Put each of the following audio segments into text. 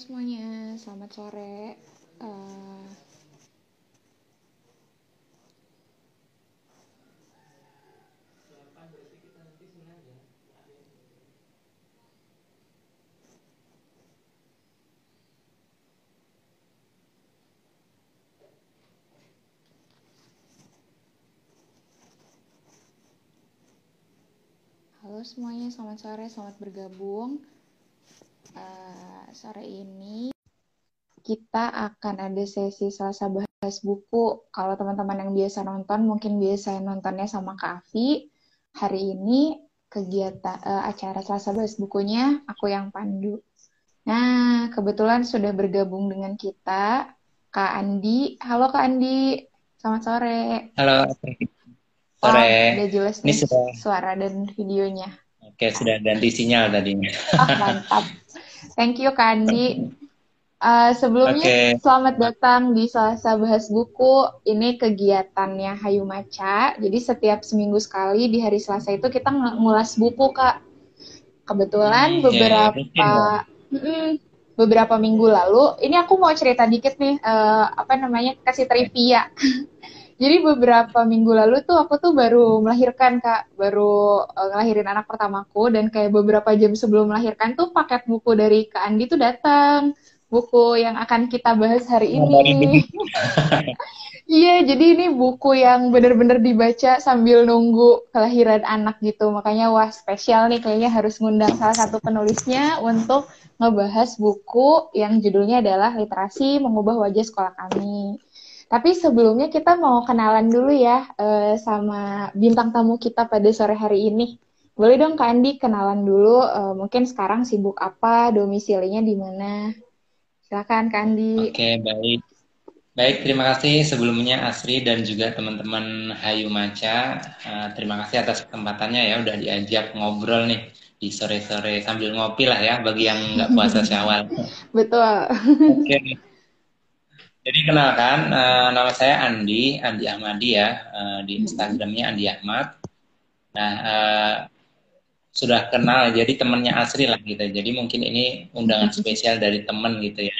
Semuanya, selamat sore. Uh, Halo semuanya, selamat sore, selamat bergabung. Uh, sore ini kita akan ada sesi Selasa bahas buku. Kalau teman-teman yang biasa nonton, mungkin biasa nontonnya sama Kak Afi. Hari ini kegiatan uh, acara Selasa bahas bukunya aku yang pandu. Nah, kebetulan sudah bergabung dengan kita Kak Andi. Halo Kak Andi, selamat sore. Halo. Sore. Oh, udah jelas nih sudah... suara dan videonya. Oke, sudah ganti sinyal tadinya. Oh, mantap. Thank you, Kandi. Uh, sebelumnya, okay. selamat datang di Selasa Bahas Buku. Ini kegiatannya Hayu Maca. Jadi setiap seminggu sekali di hari Selasa itu kita ngulas buku, Kak. Kebetulan hmm, beberapa yeah, yeah. beberapa minggu lalu, ini aku mau cerita dikit nih, uh, apa namanya, kasih trivia. Jadi beberapa minggu lalu tuh aku tuh baru melahirkan kak, baru uh, ngelahirin anak pertamaku dan kayak beberapa jam sebelum melahirkan tuh paket buku dari Kak Andi tuh datang, buku yang akan kita bahas hari ini. Iya, jadi ini buku yang bener-bener dibaca sambil nunggu kelahiran anak gitu. Makanya wah spesial nih kayaknya harus ngundang salah satu penulisnya untuk ngebahas buku yang judulnya adalah Literasi Mengubah Wajah Sekolah Kami. Tapi sebelumnya kita mau kenalan dulu ya uh, sama bintang tamu kita pada sore hari ini. Boleh dong Kak Andi kenalan dulu, uh, mungkin sekarang sibuk apa, domisilinya di mana? Silakan Kak Andi. Oke, baik. Baik, terima kasih sebelumnya Asri dan juga teman-teman Hayu Maca. Uh, terima kasih atas kesempatannya ya, udah diajak ngobrol nih di sore-sore sambil ngopi lah ya bagi yang nggak puasa syawal. Betul. Oke. Jadi kenalkan, uh, nama saya Andi, Andi Ahmadi ya, uh, di Instagramnya Andi Ahmad. Nah, uh, sudah kenal, jadi temannya Asri lah gitu. Jadi mungkin ini undangan spesial dari teman gitu ya.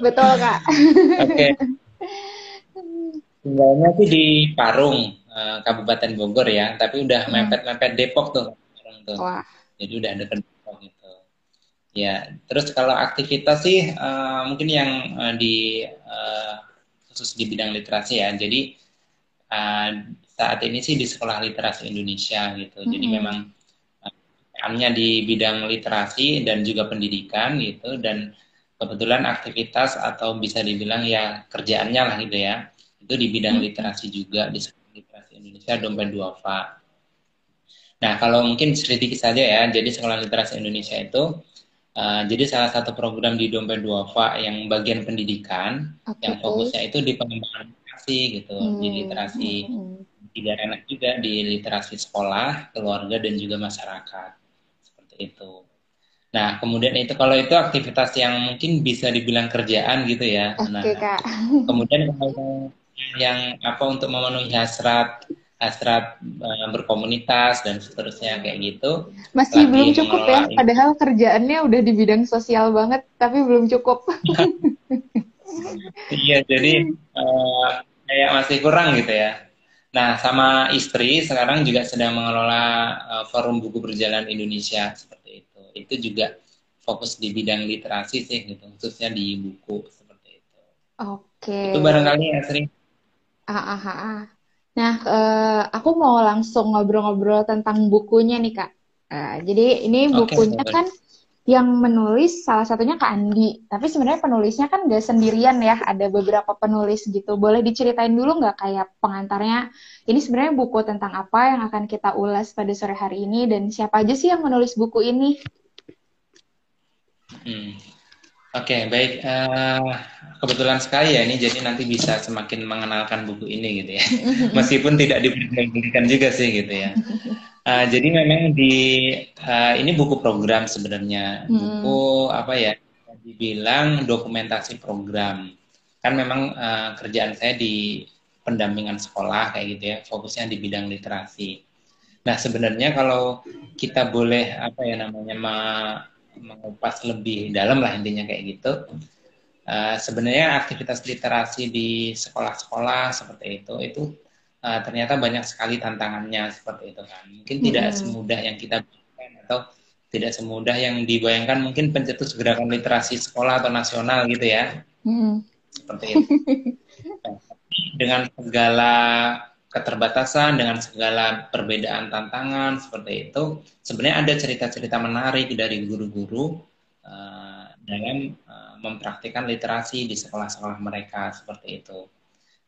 Betul kak. Oke. Okay. Tinggalnya sih di Parung, uh, Kabupaten Bogor ya, tapi udah hmm. mepet-mepet Depok tuh. tuh. Wah. Jadi udah ada gitu. Ya, terus kalau aktivitas sih uh, mungkin yang uh, di uh, khusus di bidang literasi ya. Jadi uh, saat ini sih di Sekolah Literasi Indonesia gitu. Mm -hmm. Jadi memang uh, di bidang literasi dan juga pendidikan gitu dan kebetulan aktivitas atau bisa dibilang ya kerjaannya lah gitu ya. Itu di bidang mm -hmm. literasi juga di Sekolah Literasi Indonesia Dompet Duafa. Nah, kalau mungkin sedikit saja ya. Jadi Sekolah Literasi Indonesia itu Uh, jadi salah satu program di Dompet Duafa yang bagian pendidikan okay. yang fokusnya itu di pengembangan literasi gitu, hmm. di literasi hmm. tiga ranah juga di literasi sekolah, keluarga dan juga masyarakat seperti itu. Nah kemudian itu kalau itu aktivitas yang mungkin bisa dibilang kerjaan gitu ya. Okay, nah, Kak. kemudian kalau yang apa untuk memenuhi hasrat hasrat uh, berkomunitas dan seterusnya kayak gitu. Masih belum cukup ya, padahal kerjaannya udah di bidang sosial banget, tapi belum cukup. iya, jadi uh, kayak masih kurang gitu ya. Nah, sama istri sekarang juga sedang mengelola uh, forum buku berjalan Indonesia seperti itu. Itu juga fokus di bidang literasi sih gitu, khususnya di buku seperti itu. Oke. Okay. Itu barangkali ya, Sri. Ah, ah, ah, ah. Nah, uh, aku mau langsung ngobrol-ngobrol tentang bukunya nih, Kak. Uh, jadi ini bukunya okay, kan yang menulis salah satunya Kak Andi. Tapi sebenarnya penulisnya kan gak sendirian ya, ada beberapa penulis gitu. Boleh diceritain dulu nggak kayak pengantarnya? Ini sebenarnya buku tentang apa yang akan kita ulas pada sore hari ini dan siapa aja sih yang menulis buku ini? Hmm. Oke, okay, baik. Uh, kebetulan sekali ya ini, jadi nanti bisa semakin mengenalkan buku ini gitu ya. Meskipun tidak diberikan juga sih gitu ya. Uh, jadi memang di uh, ini buku program sebenarnya, hmm. buku apa ya? Dibilang dokumentasi program. Kan memang uh, kerjaan saya di pendampingan sekolah kayak gitu ya, fokusnya di bidang literasi. Nah sebenarnya kalau kita boleh apa ya namanya mengupas lebih dalam lah intinya kayak gitu. Uh, sebenarnya aktivitas literasi di sekolah-sekolah seperti itu itu uh, ternyata banyak sekali tantangannya seperti itu kan. Mungkin hmm. tidak semudah yang kita bayangkan atau tidak semudah yang dibayangkan mungkin pencetus gerakan literasi sekolah atau nasional gitu ya. Hmm. Seperti itu. Dengan segala keterbatasan dengan segala perbedaan tantangan seperti itu sebenarnya ada cerita-cerita menarik dari guru-guru uh, dalam uh, mempraktikkan literasi di sekolah-sekolah mereka seperti itu.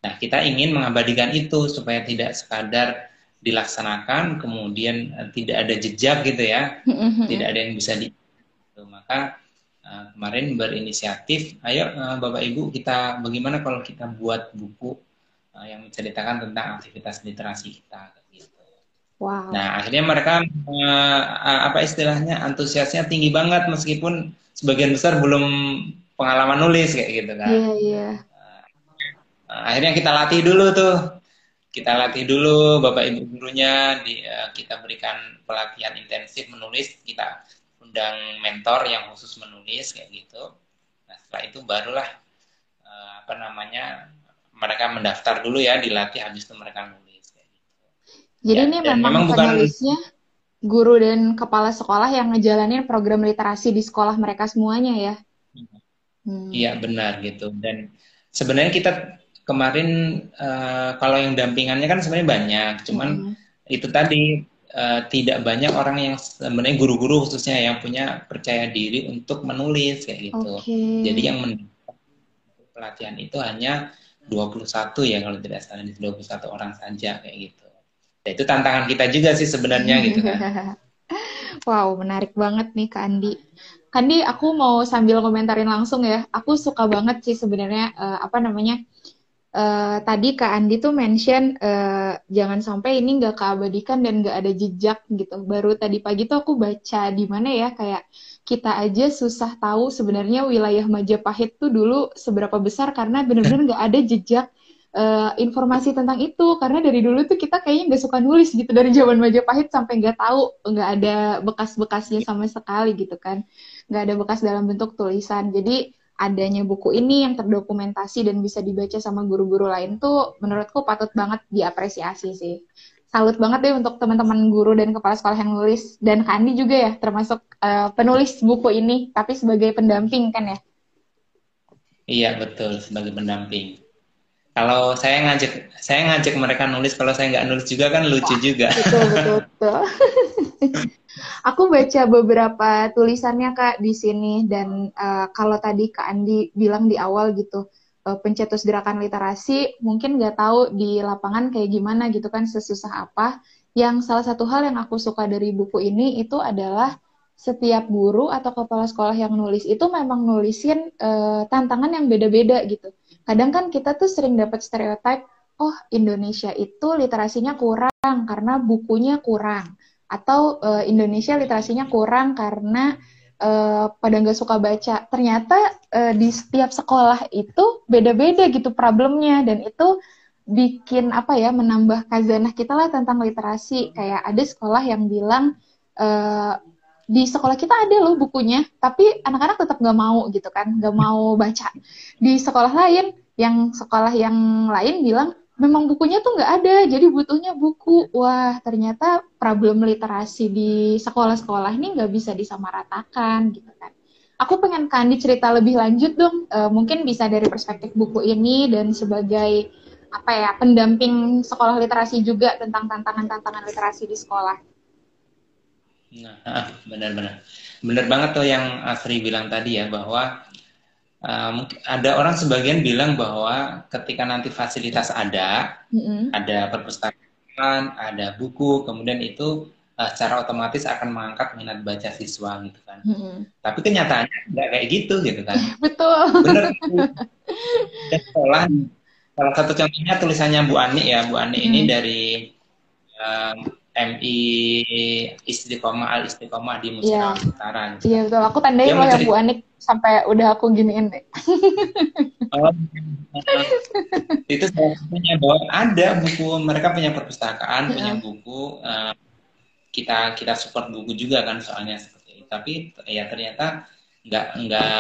Nah kita ingin mengabadikan itu supaya tidak sekadar dilaksanakan kemudian uh, tidak ada jejak gitu ya, mm-hmm. tidak ada yang bisa di maka uh, kemarin berinisiatif, ayo uh, Bapak Ibu kita bagaimana kalau kita buat buku uh, yang menceritakan tentang aktivitas literasi kita gitu. Wow. Nah akhirnya mereka uh, apa istilahnya antusiasnya tinggi banget meskipun sebagian besar belum pengalaman nulis kayak gitu kan. Iya yeah, iya. Yeah. Uh, akhirnya kita latih dulu tuh kita latih dulu bapak ibu gurunya di, uh, kita berikan pelatihan intensif menulis kita undang mentor yang khusus menulis kayak gitu nah setelah itu barulah uh, apa namanya mereka mendaftar dulu ya dilatih habis itu mereka nulis kayak gitu. Jadi ya, ini memang, memang penulisnya bukan... guru dan kepala sekolah yang ngejalanin program literasi di sekolah mereka semuanya ya. Hmm. Iya hmm. benar gitu dan sebenarnya kita kemarin uh, kalau yang dampingannya kan sebenarnya banyak, cuman hmm. itu tadi uh, tidak banyak orang yang sebenarnya guru-guru khususnya yang punya percaya diri untuk menulis kayak gitu. Okay. Jadi yang pelatihan itu hanya 21 ya kalau tidak salah 21 orang saja kayak gitu. Ya, itu tantangan kita juga sih sebenarnya gitu kan. wow, menarik banget nih Kak Andi. Kandi, aku mau sambil komentarin langsung ya. Aku suka banget sih sebenarnya uh, apa namanya? Uh, tadi Kak Andi tuh mention uh, jangan sampai ini nggak keabadikan dan nggak ada jejak gitu. Baru tadi pagi tuh aku baca di mana ya kayak kita aja susah tahu sebenarnya wilayah Majapahit tuh dulu seberapa besar karena benar-benar nggak ada jejak uh, informasi tentang itu. Karena dari dulu tuh kita kayaknya nggak suka nulis gitu. Dari zaman Majapahit sampai nggak tahu nggak ada bekas-bekasnya sama sekali gitu kan. Nggak ada bekas dalam bentuk tulisan. Jadi adanya buku ini yang terdokumentasi dan bisa dibaca sama guru-guru lain tuh menurutku patut banget diapresiasi sih. Salut banget deh untuk teman-teman guru dan kepala sekolah yang nulis. Dan Kandi juga ya termasuk uh, penulis buku ini tapi sebagai pendamping kan ya? Iya betul. Sebagai pendamping kalau saya ngajak saya ngajak mereka nulis kalau saya nggak nulis juga kan lucu Wah, juga betul betul, betul. aku baca beberapa tulisannya kak di sini dan uh, kalau tadi kak Andi bilang di awal gitu uh, pencetus gerakan literasi mungkin nggak tahu di lapangan kayak gimana gitu kan sesusah apa. Yang salah satu hal yang aku suka dari buku ini itu adalah setiap guru atau kepala sekolah yang nulis itu memang nulisin uh, tantangan yang beda-beda gitu. Kadang kan kita tuh sering dapat stereotip, oh Indonesia itu literasinya kurang karena bukunya kurang, atau uh, Indonesia literasinya kurang karena uh, pada nggak suka baca. Ternyata uh, di setiap sekolah itu beda-beda gitu problemnya dan itu bikin apa ya menambah kazanah kita lah tentang literasi. Kayak ada sekolah yang bilang uh, di sekolah kita ada loh bukunya, tapi anak-anak tetap nggak mau gitu kan, nggak mau baca. Di sekolah lain, yang sekolah yang lain bilang memang bukunya tuh nggak ada, jadi butuhnya buku. Wah, ternyata problem literasi di sekolah-sekolah ini nggak bisa disamaratakan gitu kan. Aku pengen Kandi cerita lebih lanjut dong, e, mungkin bisa dari perspektif buku ini dan sebagai apa ya pendamping sekolah literasi juga tentang tantangan-tantangan literasi di sekolah. Nah, benar-benar, benar banget tuh yang Asri bilang tadi ya bahwa Uh, ada orang sebagian bilang bahwa ketika nanti fasilitas ada, mm-hmm. ada perpustakaan, ada buku, kemudian itu uh, secara otomatis akan mengangkat minat baca siswa gitu kan. Mm-hmm. Tapi kenyataannya nggak kayak gitu gitu kan. Betul. Bener. Dan sekolah, salah satu contohnya tulisannya Bu Ani ya, Bu Ani mm-hmm. ini dari um, MI Istiqomah Al Istiqomah di Musira yeah. Utara. Gitu. Iya betul. Aku tandain loh ya Bu Anik sampai udah aku giniin deh. oh, itu salah satunya bahwa ada buku mereka punya perpustakaan, yeah. punya buku. Uh, kita kita support buku juga kan soalnya seperti itu. tapi ya ternyata nggak nggak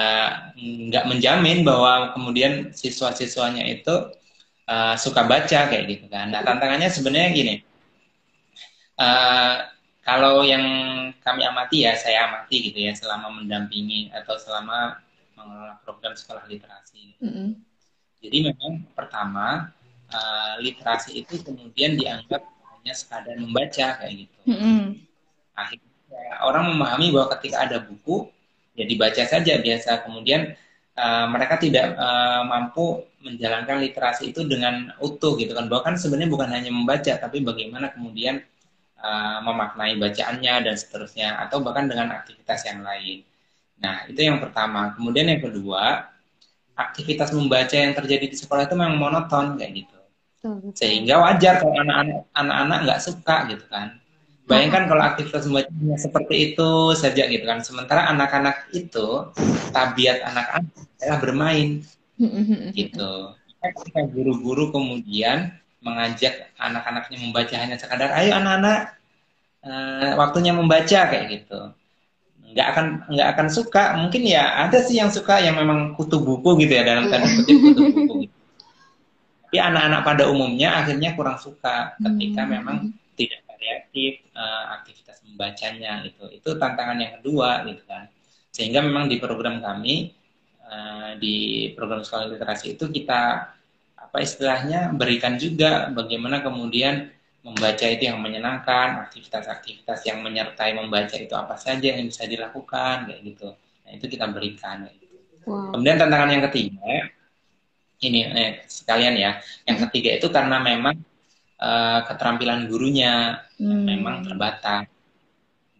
nggak menjamin bahwa kemudian siswa-siswanya itu uh, suka baca kayak gitu kan. Nah tantangannya sebenarnya gini, uh, kalau yang kami amati ya saya amati gitu ya selama mendampingi atau selama mengelola program sekolah literasi. Mm -hmm. Jadi memang pertama uh, literasi itu kemudian dianggap hanya sekadar membaca kayak gitu. Mm -hmm. Akhirnya orang memahami bahwa ketika ada buku ya dibaca saja biasa kemudian uh, mereka tidak uh, mampu menjalankan literasi itu dengan utuh gitu kan bahkan sebenarnya bukan hanya membaca tapi bagaimana kemudian uh, memaknai bacaannya dan seterusnya atau bahkan dengan aktivitas yang lain. Nah itu yang pertama. Kemudian yang kedua aktivitas membaca yang terjadi di sekolah itu memang monoton kayak gitu. Sehingga wajar kalau anak-anak anak-anak nggak suka gitu kan. Bayangkan kalau aktivitas membacanya seperti itu saja gitu kan. Sementara anak-anak itu tabiat anak-anak adalah bermain. Gitu. Ketika guru-guru kemudian mengajak anak-anaknya membaca hanya sekadar, ayo anak-anak uh, waktunya membaca kayak gitu. Nggak akan nggak akan suka. Mungkin ya ada sih yang suka yang memang kutu buku gitu ya dalam tanda kutip kutu buku. Gitu. Tapi anak-anak pada umumnya akhirnya kurang suka ketika memang tidak kreatif uh, aktivitas membacanya itu itu tantangan yang kedua gitu kan sehingga memang di program kami uh, di program sekolah literasi itu kita apa istilahnya berikan juga bagaimana kemudian membaca itu yang menyenangkan aktivitas-aktivitas yang menyertai membaca itu apa saja yang bisa dilakukan kayak gitu nah itu kita berikan gitu. wow. kemudian tantangan yang ketiga ini eh, sekalian ya yang ketiga itu karena memang uh, keterampilan gurunya hmm. memang terbatas.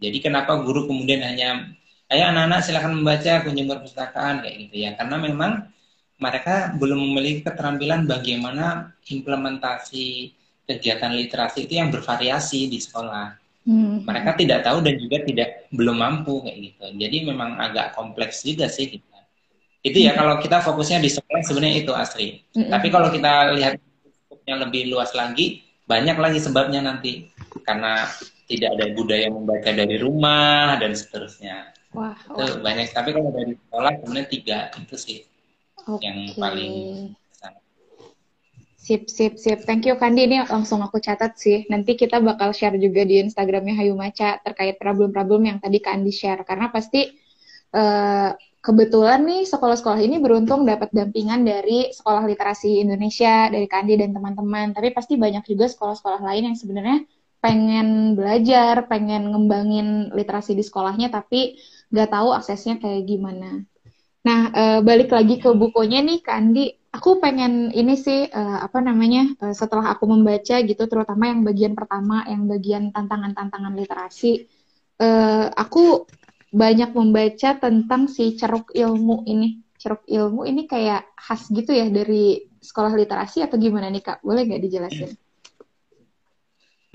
Jadi kenapa guru kemudian hanya ayo anak-anak silahkan membaca kunjung perpustakaan kayak gitu ya karena memang mereka belum memiliki keterampilan bagaimana implementasi kegiatan literasi itu yang bervariasi di sekolah. Hmm. Mereka tidak tahu dan juga tidak belum mampu kayak gitu. Jadi memang agak kompleks juga sih kita. Itu ya hmm. kalau kita fokusnya di sekolah sebenarnya itu asli. Hmm. Tapi kalau kita lihat yang lebih luas lagi, banyak lagi sebabnya nanti karena tidak ada budaya membaca dari rumah dan seterusnya. Wah, itu wah. banyak. Tapi kalau dari sekolah sebenarnya tiga itu sih okay. yang paling Sip, sip, sip. Thank you Kandi. Ini langsung aku catat sih. Nanti kita bakal share juga di Instagramnya Hayu Maca terkait problem-problem yang tadi Kandi share. Karena pasti uh, kebetulan nih sekolah-sekolah ini beruntung dapat dampingan dari Sekolah Literasi Indonesia, dari Kandi dan teman-teman. Tapi pasti banyak juga sekolah-sekolah lain yang sebenarnya pengen belajar, pengen ngembangin literasi di sekolahnya, tapi nggak tahu aksesnya kayak gimana. Nah, e, balik lagi ke bukunya nih, Kandi. Aku pengen ini sih, e, apa namanya, e, setelah aku membaca gitu, terutama yang bagian pertama, yang bagian tantangan-tantangan literasi, e, aku banyak membaca tentang si ceruk ilmu ini. Ceruk ilmu ini kayak khas gitu ya dari sekolah literasi atau gimana nih Kak? Boleh nggak dijelasin?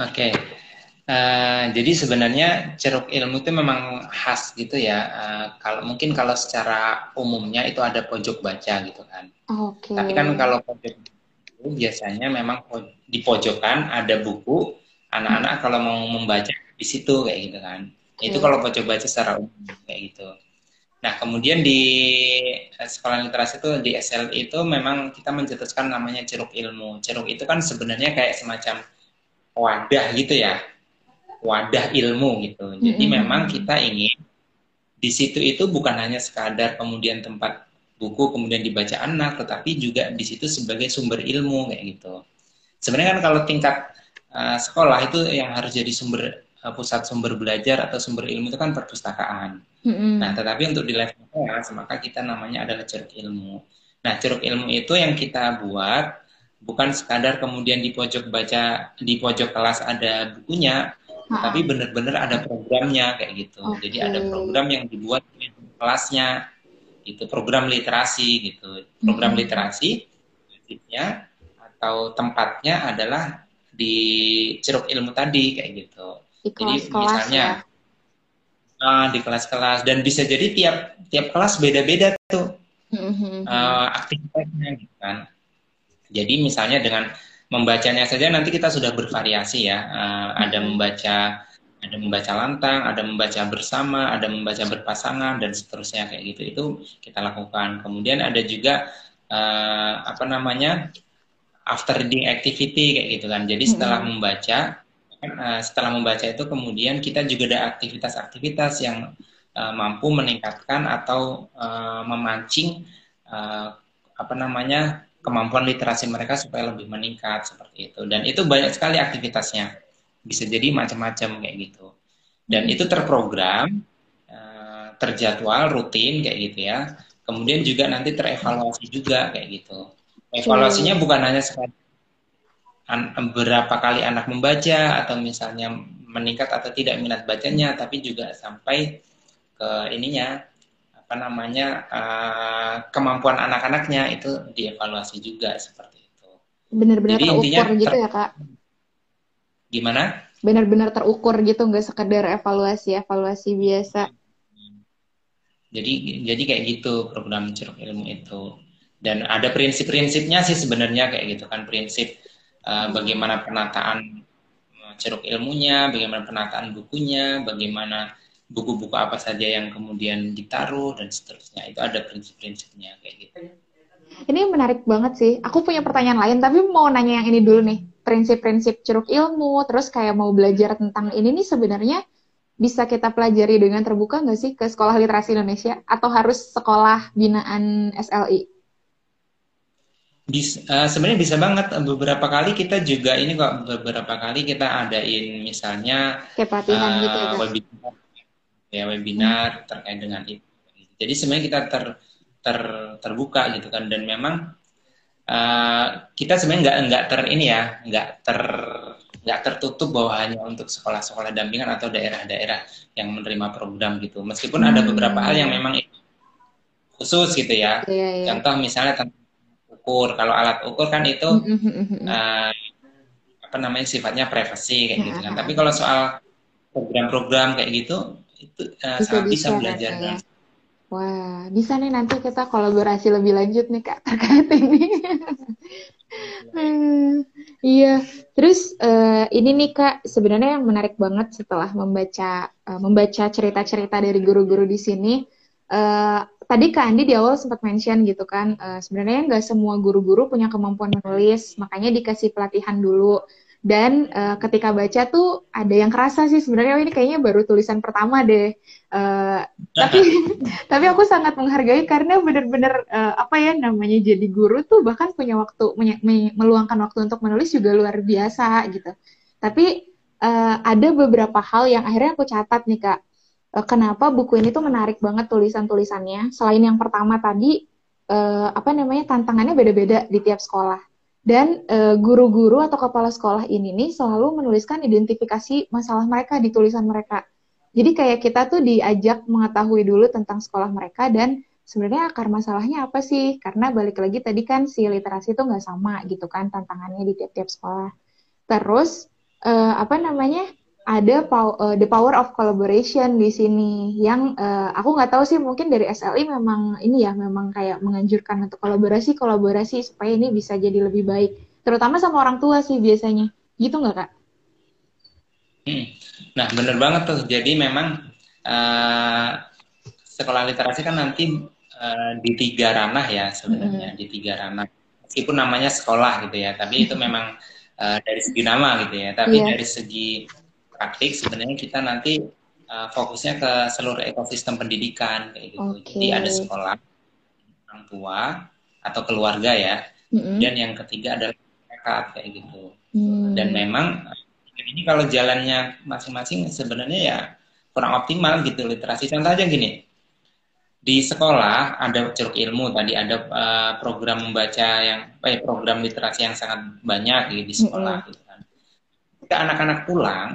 Oke. Okay. Uh, jadi sebenarnya ceruk ilmu itu memang khas gitu ya. Uh, kalau mungkin kalau secara umumnya itu ada pojok baca gitu kan. Okay. Tapi kan kalau pojok itu biasanya memang di pojokan ada buku. Anak-anak hmm. kalau mau membaca di situ kayak gitu kan. Itu hmm. kalau baca baca secara umum kayak gitu. Nah, kemudian di eh, sekolah literasi itu di SL itu memang kita mencetuskan namanya ceruk ilmu. Ceruk itu kan sebenarnya kayak semacam wadah gitu ya. Wadah ilmu gitu. Jadi -hmm. memang kita ingin di situ itu bukan hanya sekadar kemudian tempat buku kemudian dibaca anak, tetapi juga di situ sebagai sumber ilmu kayak gitu. Sebenarnya kan kalau tingkat uh, sekolah itu yang harus jadi sumber uh, pusat sumber belajar atau sumber ilmu itu kan perpustakaan. Mm-hmm. Nah, tetapi untuk di level kelas maka kita namanya adalah ceruk ilmu. Nah, ceruk ilmu itu yang kita buat bukan sekadar kemudian di pojok baca di pojok kelas ada bukunya, tapi benar-benar ada programnya kayak gitu. Okay. Jadi ada program yang dibuat di kelasnya, itu program literasi gitu. Program mm-hmm. literasi atau tempatnya adalah di ceruk ilmu tadi kayak gitu di kelas-kelas misalnya ya? uh, di kelas-kelas dan bisa jadi tiap tiap kelas beda-beda tuh mm-hmm. uh, aktivitasnya gitu kan jadi misalnya dengan membacanya saja nanti kita sudah bervariasi ya uh, ada membaca ada membaca lantang, ada membaca bersama, ada membaca berpasangan dan seterusnya kayak gitu. Itu kita lakukan. Kemudian ada juga uh, apa namanya after reading activity kayak gitu kan. Jadi setelah hmm. membaca, uh, setelah membaca itu kemudian kita juga ada aktivitas-aktivitas yang uh, mampu meningkatkan atau uh, memancing uh, apa namanya kemampuan literasi mereka supaya lebih meningkat seperti itu. Dan itu banyak sekali aktivitasnya. Bisa jadi macam-macam kayak gitu. Dan itu terprogram eh, terjadwal rutin kayak gitu ya. Kemudian juga nanti terevaluasi juga kayak gitu. Evaluasinya hmm. bukan hanya sekali berapa kali anak membaca atau misalnya meningkat atau tidak minat bacanya tapi juga sampai ke ininya apa namanya uh, kemampuan anak-anaknya itu dievaluasi juga seperti itu. Benar-benar terukur intinya, gitu ya kak? Gimana? Benar-benar terukur gitu, nggak sekedar evaluasi evaluasi biasa. Jadi jadi kayak gitu program ceruk ilmu itu. Dan ada prinsip-prinsipnya sih sebenarnya kayak gitu kan prinsip uh, bagaimana penataan eh, ceruk ilmunya, bagaimana penataan bukunya, bagaimana buku-buku apa saja yang kemudian ditaruh dan seterusnya. Itu ada prinsip-prinsipnya kayak gitu. Ini menarik banget sih. Aku punya pertanyaan lain, tapi mau nanya yang ini dulu nih. Prinsip-prinsip ceruk ilmu, terus kayak mau belajar tentang ini nih sebenarnya bisa kita pelajari dengan terbuka nggak sih ke Sekolah Literasi Indonesia? Atau harus sekolah binaan SLI? Bisa, uh, sebenarnya bisa banget. Beberapa kali kita juga ini kok beberapa kali kita adain misalnya kayak pelatihan uh, gitu ya, webinar, ya webinar terkait dengan itu. Jadi sebenarnya kita ter ter terbuka gitu kan. Dan memang uh, kita sebenarnya nggak nggak ter ini ya nggak ter nggak tertutup bahwa hanya untuk sekolah-sekolah dampingan atau daerah-daerah yang menerima program gitu. Meskipun hmm. ada beberapa hal yang memang khusus gitu ya. Yeah, yeah. contoh misalnya tentang ukur. Kalau alat ukur kan itu uh, apa namanya sifatnya privasi kayak gitu kan. tapi kalau soal program-program kayak gitu itu uh, bisa, sangat bisa, bisa belajar ya. Wah, bisa nih nanti kita kolaborasi lebih lanjut nih Kak terkait ini. hmm, iya, terus uh, ini nih Kak sebenarnya yang menarik banget setelah membaca uh, membaca cerita-cerita dari guru-guru di sini. Uh, tadi Kak Andi di awal sempat mention gitu kan, uh, sebenarnya nggak semua guru-guru punya kemampuan menulis, makanya dikasih pelatihan dulu dan uh, ketika baca tuh ada yang kerasa sih sebenarnya oh, ini kayaknya baru tulisan pertama deh. Uh, tapi tapi aku sangat menghargai karena benar-benar uh, apa ya namanya jadi guru tuh bahkan punya waktu meluangkan waktu untuk menulis juga luar biasa gitu. Tapi uh, ada beberapa hal yang akhirnya aku catat nih kak. Uh, kenapa buku ini tuh menarik banget tulisan-tulisannya? Selain yang pertama tadi uh, apa namanya tantangannya beda-beda di tiap sekolah dan uh, guru-guru atau kepala sekolah ini nih selalu menuliskan identifikasi masalah mereka di tulisan mereka. Jadi kayak kita tuh diajak mengetahui dulu tentang sekolah mereka dan sebenarnya akar masalahnya apa sih? Karena balik lagi tadi kan si literasi itu nggak sama gitu kan tantangannya di tiap-tiap sekolah. Terus uh, apa namanya? Ada pow uh, the power of collaboration di sini yang uh, aku nggak tahu sih mungkin dari SLI memang ini ya memang kayak menganjurkan untuk kolaborasi kolaborasi supaya ini bisa jadi lebih baik terutama sama orang tua sih biasanya gitu nggak kak? Hmm. Nah bener banget tuh jadi memang uh, sekolah literasi kan nanti uh, di tiga ranah ya sebenarnya mm -hmm. di tiga ranah meskipun namanya sekolah gitu ya tapi itu memang uh, dari segi nama gitu ya tapi yeah. dari segi praktik sebenarnya kita nanti uh, fokusnya ke seluruh ekosistem pendidikan kayak gitu. Okay. Jadi ada sekolah, orang tua atau keluarga ya. Mm-hmm. Dan yang ketiga adalah masyarakat kayak gitu. Mm. Dan memang ini kalau jalannya masing-masing sebenarnya ya kurang optimal gitu literasi. Contoh aja gini. Di sekolah ada ceruk ilmu tadi ada uh, program membaca yang eh, program literasi yang sangat banyak gitu, di sekolah mm-hmm. gitu kan. Ketika anak-anak pulang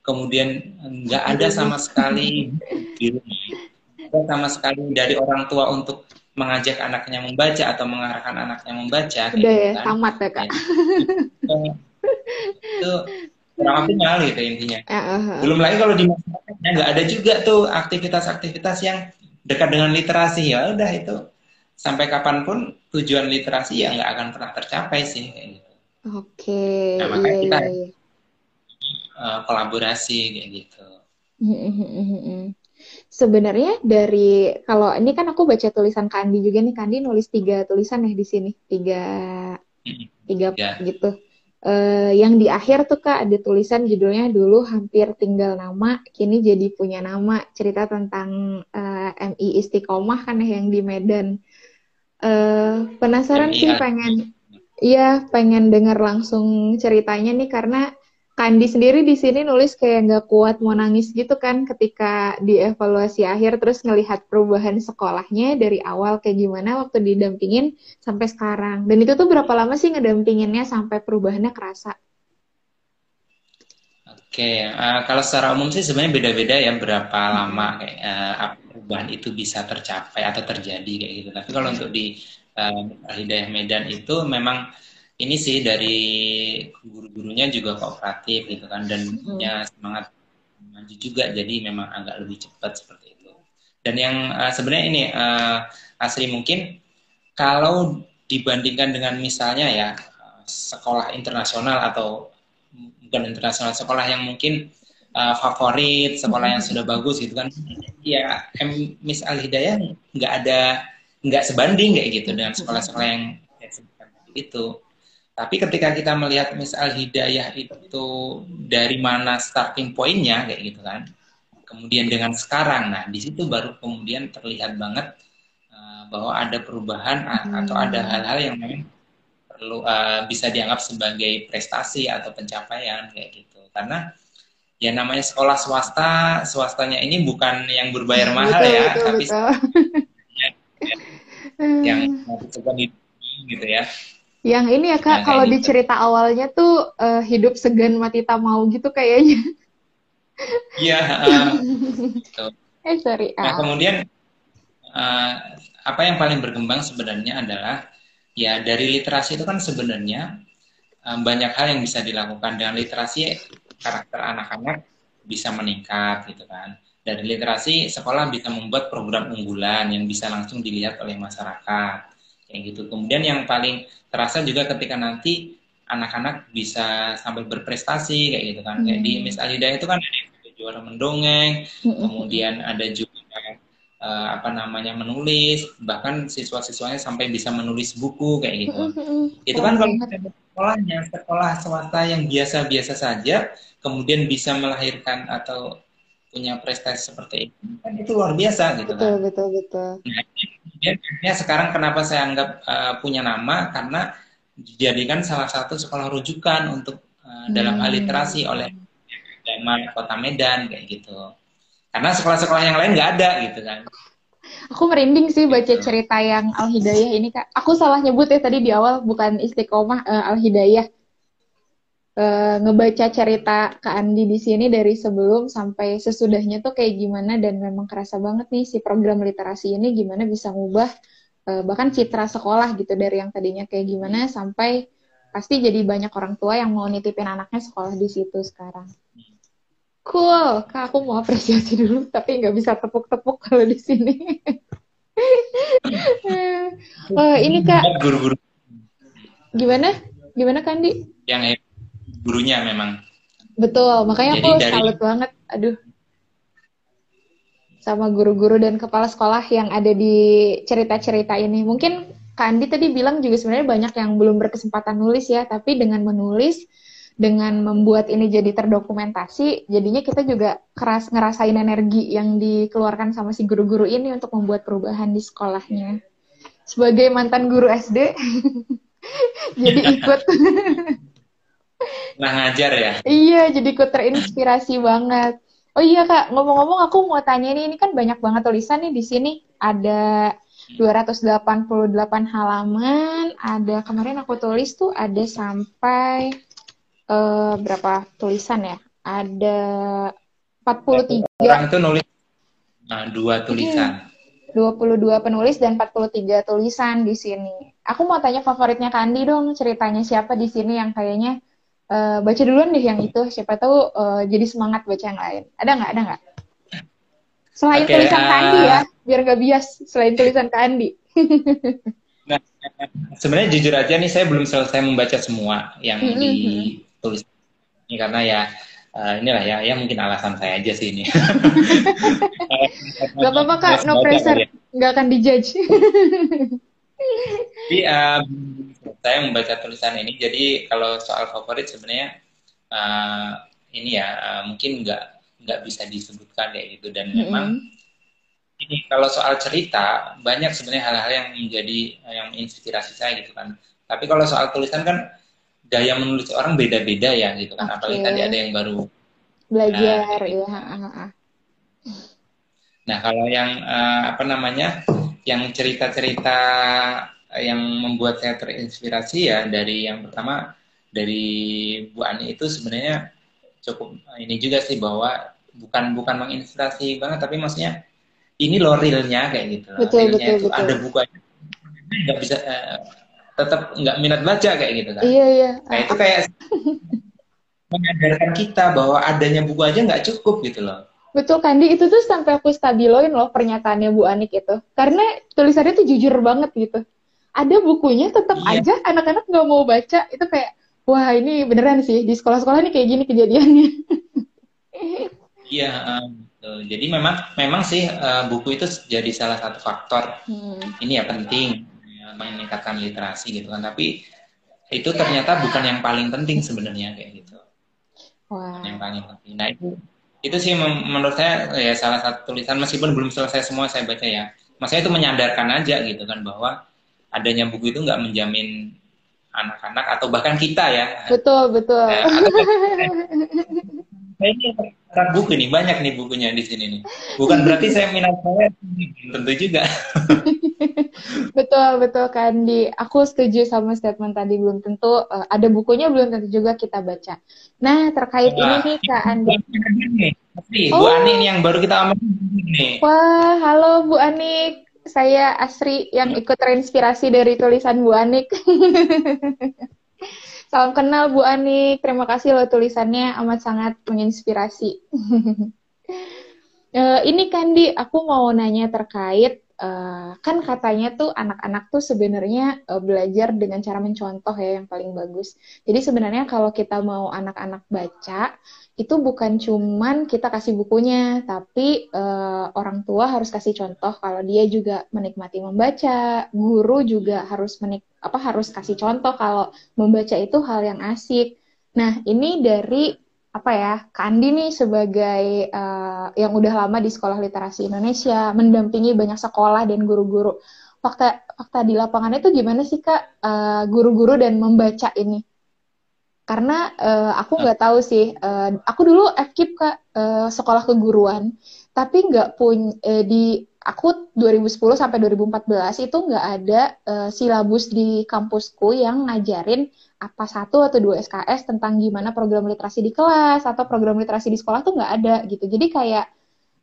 kemudian nggak ada sama sekali di rumah, sama sekali dari orang tua untuk mengajak anaknya membaca atau mengarahkan anaknya membaca. Udah gitu ya, kan. tamat ya kak. itu kurang optimal gitu intinya. Uh, -huh. Belum lagi kalau di masyarakatnya nggak ada juga tuh aktivitas-aktivitas yang dekat dengan literasi ya udah itu sampai kapan pun tujuan literasi ya nggak akan pernah tercapai sih kayak gitu. Oke. Okay, nah, makanya iya, kita iya. Uh, kolaborasi kayak gitu. Sebenarnya dari kalau ini kan aku baca tulisan Kandi juga nih Kandi nulis tiga tulisan ya di sini tiga tiga yeah. gitu. Uh, yang di akhir tuh kak ada tulisan judulnya dulu hampir tinggal nama kini jadi punya nama cerita tentang uh, eh, MI Istiqomah kan ya yang di Medan uh, penasaran MI sih pengen iya pengen dengar langsung ceritanya nih karena Kandi sendiri di sini nulis kayak nggak kuat mau nangis gitu kan ketika dievaluasi akhir terus ngelihat perubahan sekolahnya dari awal kayak gimana waktu didampingin sampai sekarang. Dan itu tuh berapa lama sih ngedampinginnya sampai perubahannya kerasa? Oke, uh, kalau secara umum sih sebenarnya beda-beda ya berapa hmm. lama kayak uh, perubahan itu bisa tercapai atau terjadi kayak gitu. Tapi kalau untuk di uh, Hidayah Medan itu memang ini sih dari guru-gurunya juga kooperatif gitu kan dan hmm. punya semangat maju juga jadi memang agak lebih cepat seperti itu. Dan yang uh, sebenarnya ini uh, asli mungkin kalau dibandingkan dengan misalnya ya sekolah internasional atau bukan internasional sekolah yang mungkin uh, favorit sekolah yang sudah bagus gitu kan ya Miss Al Hidayah nggak ada nggak sebanding kayak gitu dengan sekolah-sekolah yang itu tapi ketika kita melihat misal hidayah itu dari mana starting pointnya kayak gitu kan, kemudian dengan sekarang, nah di situ baru kemudian terlihat banget uh, bahwa ada perubahan hmm. atau ada hal-hal yang memang perlu uh, bisa dianggap sebagai prestasi atau pencapaian kayak gitu. Karena ya namanya sekolah swasta, swastanya ini bukan yang berbayar mahal betul, ya, betul, tapi betul. yang, yang gitu ya yang ini ya kak, nah, kalau di gitu. cerita awalnya tuh uh, hidup segan mati tak mau gitu kayaknya. Iya. Uh, Eh sorry. Nah kemudian uh, apa yang paling berkembang sebenarnya adalah ya dari literasi itu kan sebenarnya uh, banyak hal yang bisa dilakukan dengan literasi karakter anak-anak bisa meningkat gitu kan. Dari literasi sekolah bisa membuat program unggulan yang bisa langsung dilihat oleh masyarakat kayak gitu. Kemudian yang paling terasa juga ketika nanti anak-anak bisa sampai berprestasi kayak gitu kan. Hmm. Kayak di hmm. Miss Alida itu kan ada juara mendongeng, hmm. kemudian ada juga uh, apa namanya menulis, bahkan siswa-siswanya sampai bisa menulis buku kayak gitu. Hmm. Itu kan kalau sekolahnya sekolah swasta yang biasa-biasa saja, kemudian bisa melahirkan atau punya prestasi seperti itu kan itu luar biasa gitu betul, kan. Betul betul betul. Nah, sekarang kenapa saya anggap uh, punya nama karena dijadikan salah satu sekolah rujukan untuk uh, dalam hmm. literasi oleh Agama Kota Medan kayak gitu. Karena sekolah-sekolah yang lain nggak ada gitu kan. Aku merinding sih baca gitu. cerita yang Al Hidayah ini kak. Aku salah nyebut ya tadi di awal bukan Istiqomah uh, Al Hidayah uh, ngebaca cerita Kak Andi di sini dari sebelum sampai sesudahnya tuh kayak gimana dan memang kerasa banget nih si program literasi ini gimana bisa ngubah uh, bahkan citra sekolah gitu dari yang tadinya kayak gimana sampai pasti jadi banyak orang tua yang mau nitipin anaknya sekolah di situ sekarang. Cool, kak aku mau apresiasi dulu tapi nggak bisa tepuk-tepuk kalau di sini. uh, ini kak. Guru-guru. Gimana? Gimana Kandi? Yang gurunya memang. Betul, makanya Jadi aku dari... salut banget. Aduh. Sama guru-guru dan kepala sekolah yang ada di cerita-cerita ini. Mungkin Kak Andi tadi bilang juga sebenarnya banyak yang belum berkesempatan nulis ya, tapi dengan menulis, dengan membuat ini jadi terdokumentasi, jadinya kita juga keras ngerasain energi yang dikeluarkan sama si guru-guru ini untuk membuat perubahan di sekolahnya. Sebagai mantan guru SD, jadi ikut Nah ngajar ya? Iya, jadi ikut terinspirasi banget. Oh iya kak, ngomong-ngomong aku mau tanya nih, ini kan banyak banget tulisan nih di sini. Ada 288 halaman, ada kemarin aku tulis tuh ada sampai uh, berapa tulisan ya? Ada 43. Orang itu nulis nah, dua tulisan. Hmm. 22 penulis dan 43 tulisan di sini. Aku mau tanya favoritnya Kandi dong, ceritanya siapa di sini yang kayaknya uh, baca duluan deh yang itu. Siapa tahu uh, jadi semangat baca yang lain. Ada nggak? Ada nggak? Selain okay, tulisan uh... Kandi ya biar nggak bias selain tulisan Kandi nah sebenarnya jujur aja nih saya belum selesai membaca semua yang mm -hmm. ditulis. Ini karena ya uh, inilah ya ya mungkin alasan saya aja sih ini. Gak apa-apa kak. No pressure. ya. nggak akan dijudge. Jadi uh, saya membaca tulisan ini. Jadi kalau soal favorit sebenarnya uh, ini ya uh, mungkin nggak nggak bisa disebutkan ya gitu. Dan mm -hmm. memang ini kalau soal cerita banyak sebenarnya hal-hal yang menjadi yang menginspirasi saya gitu kan. Tapi kalau soal tulisan kan gaya menulis orang beda-beda ya gitu kan. Okay. apalagi tadi ada yang baru. Belajar nah, ya nah kalau yang uh, apa namanya yang cerita-cerita yang membuat saya terinspirasi ya dari yang pertama dari Bu Ani itu sebenarnya cukup ini juga sih bahwa bukan bukan menginspirasi banget tapi maksudnya ini loh realnya kayak gitu betul, realnya betul, itu betul. ada bukunya nggak bisa uh, tetap nggak minat baca kayak gitu kan iya iya nah itu kayak mengajarkan kita bahwa adanya buku aja nggak cukup gitu loh Betul Kandi, itu tuh sampai aku stabiloin loh pernyataannya Bu Anik itu. Karena tulisannya tuh jujur banget gitu. Ada bukunya tetap iya. aja anak-anak nggak mau baca. Itu kayak, wah ini beneran sih, di sekolah-sekolah ini kayak gini kejadiannya. Iya, um, jadi memang memang sih uh, buku itu jadi salah satu faktor hmm. ini ya penting ya, meningkatkan literasi gitu kan. Tapi itu ternyata bukan yang paling penting sebenarnya kayak gitu. Wow. Yang paling penting. Nah itu itu sih menurut saya ya salah satu tulisan meskipun belum selesai semua saya baca ya. Maksudnya itu menyadarkan aja gitu kan bahwa adanya buku itu nggak menjamin anak-anak atau bahkan kita ya. Betul betul. Ya, ini buku nih banyak nih bukunya di sini nih. Bukan berarti saya minat saya tentu juga. betul betul Kandi. Aku setuju sama statement tadi belum tentu uh, ada bukunya belum tentu juga kita baca. Nah terkait nah, ini nih Kak Andi. oh. Bu Ani yang baru kita omongin nih. Wah halo Bu Ani. Saya Asri yang ikut terinspirasi dari tulisan Bu Anik. Salam kenal Bu Ani, terima kasih loh tulisannya amat sangat menginspirasi. uh, ini Kandi, aku mau nanya terkait uh, kan katanya tuh anak-anak tuh sebenarnya uh, belajar dengan cara mencontoh ya yang paling bagus. Jadi sebenarnya kalau kita mau anak-anak baca itu bukan cuman kita kasih bukunya, tapi uh, orang tua harus kasih contoh kalau dia juga menikmati membaca, guru juga harus menik apa harus kasih contoh kalau membaca itu hal yang asik. Nah, ini dari apa ya, Kandi nih sebagai uh, yang udah lama di Sekolah Literasi Indonesia, mendampingi banyak sekolah dan guru-guru. Fakta fakta di lapangan itu gimana sih Kak uh, guru-guru dan membaca ini? karena uh, aku nggak tahu sih uh, aku dulu FKIP kak uh, sekolah keguruan tapi nggak punya uh, di aku 2010 sampai 2014 itu nggak ada uh, silabus di kampusku yang ngajarin apa satu atau dua SKS tentang gimana program literasi di kelas atau program literasi di sekolah tuh nggak ada gitu. Jadi kayak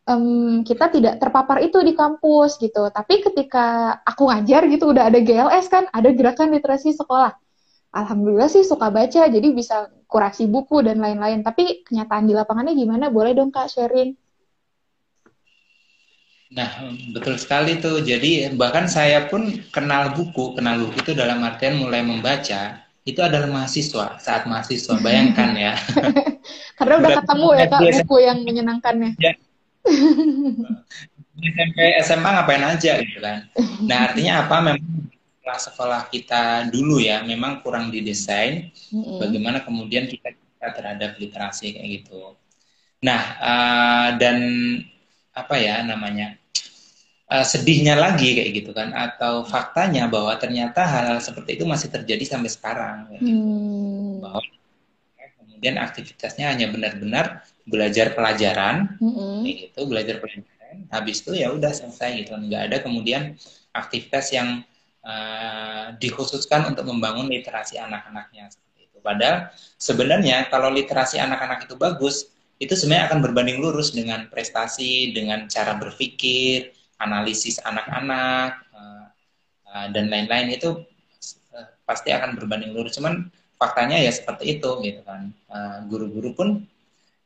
um, kita tidak terpapar itu di kampus gitu. Tapi ketika aku ngajar gitu udah ada GLS kan ada gerakan literasi sekolah. Alhamdulillah sih suka baca jadi bisa kurasi buku dan lain-lain. Tapi kenyataan di lapangannya gimana? Boleh dong kak sharing. Nah, betul sekali tuh. Jadi bahkan saya pun kenal buku, kenal buku itu dalam artian mulai membaca itu adalah mahasiswa saat mahasiswa. Bayangkan ya. Karena udah ketemu ya kak buku yang menyenangkannya. Ya. SMP SMA ngapain aja gitu kan. Nah artinya apa? Memang sekolah kita dulu ya memang kurang didesain mm-hmm. bagaimana kemudian kita, kita terhadap literasi kayak gitu. Nah uh, dan apa ya namanya uh, sedihnya lagi kayak gitu kan atau faktanya bahwa ternyata hal-hal seperti itu masih terjadi sampai sekarang kayak gitu. mm. bahwa kemudian aktivitasnya hanya benar-benar belajar pelajaran mm-hmm. kayak gitu belajar pelajaran habis itu ya udah selesai gitu nggak ada kemudian aktivitas yang uh, dikhususkan untuk membangun literasi anak-anaknya seperti itu. Padahal sebenarnya kalau literasi anak-anak itu bagus, itu sebenarnya akan berbanding lurus dengan prestasi, dengan cara berpikir, analisis anak-anak uh, uh, dan lain-lain itu uh, pasti akan berbanding lurus. Cuman faktanya ya seperti itu gitu kan. Guru-guru uh, pun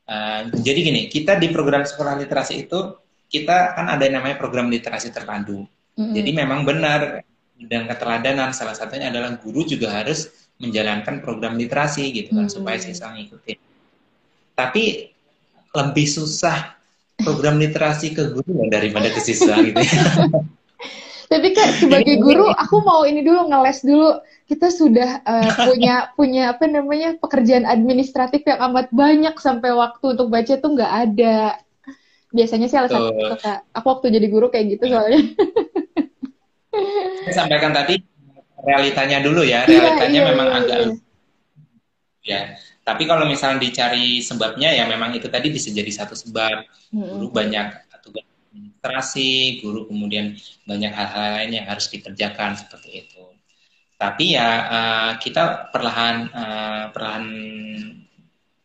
uh, jadi gini, kita di program sekolah literasi itu kita kan ada yang namanya program literasi terpadu. Mm -hmm. Jadi memang benar dan keteladanan salah satunya adalah guru juga harus menjalankan program literasi gitu kan hmm. supaya siswa ngikutin. tapi lebih susah program literasi ke guru daripada ke siswa gitu ya. Tapi kak sebagai guru aku mau ini dulu ngeles dulu. Kita sudah uh, punya punya apa namanya pekerjaan administratif yang amat banyak sampai waktu untuk baca tuh nggak ada. Biasanya sih alasan itu kak. Aku waktu jadi guru kayak gitu soalnya. Saya sampaikan tadi realitanya dulu ya. Iya, realitanya iya, memang iya, agak iya. ya. Tapi kalau misalnya dicari sebabnya ya memang itu tadi bisa jadi satu sebab. Guru banyak tugas administrasi, guru kemudian banyak hal-hal lain yang harus dikerjakan seperti itu. Tapi ya uh, kita perlahan uh, perlahan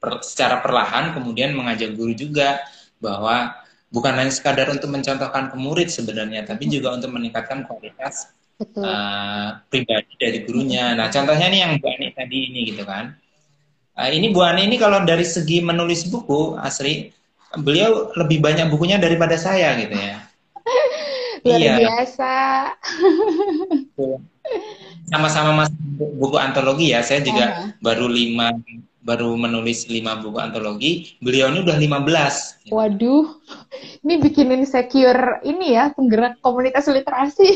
per, secara perlahan kemudian mengajak guru juga bahwa bukan hanya sekadar untuk mencontohkan ke murid sebenarnya, tapi juga untuk meningkatkan kualitas Uh, pribadi dari gurunya. Nah, contohnya nih yang Bu Ani tadi ini gitu kan. Uh, ini Bu Ani ini kalau dari segi menulis buku, Asri, beliau lebih banyak bukunya daripada saya gitu ya. Luar iya. biasa. Sama-sama mas buku antologi ya. Saya juga uh baru lima baru menulis lima buku antologi. Beliau ini udah lima belas. Waduh, ini bikinin secure ini ya penggerak komunitas literasi.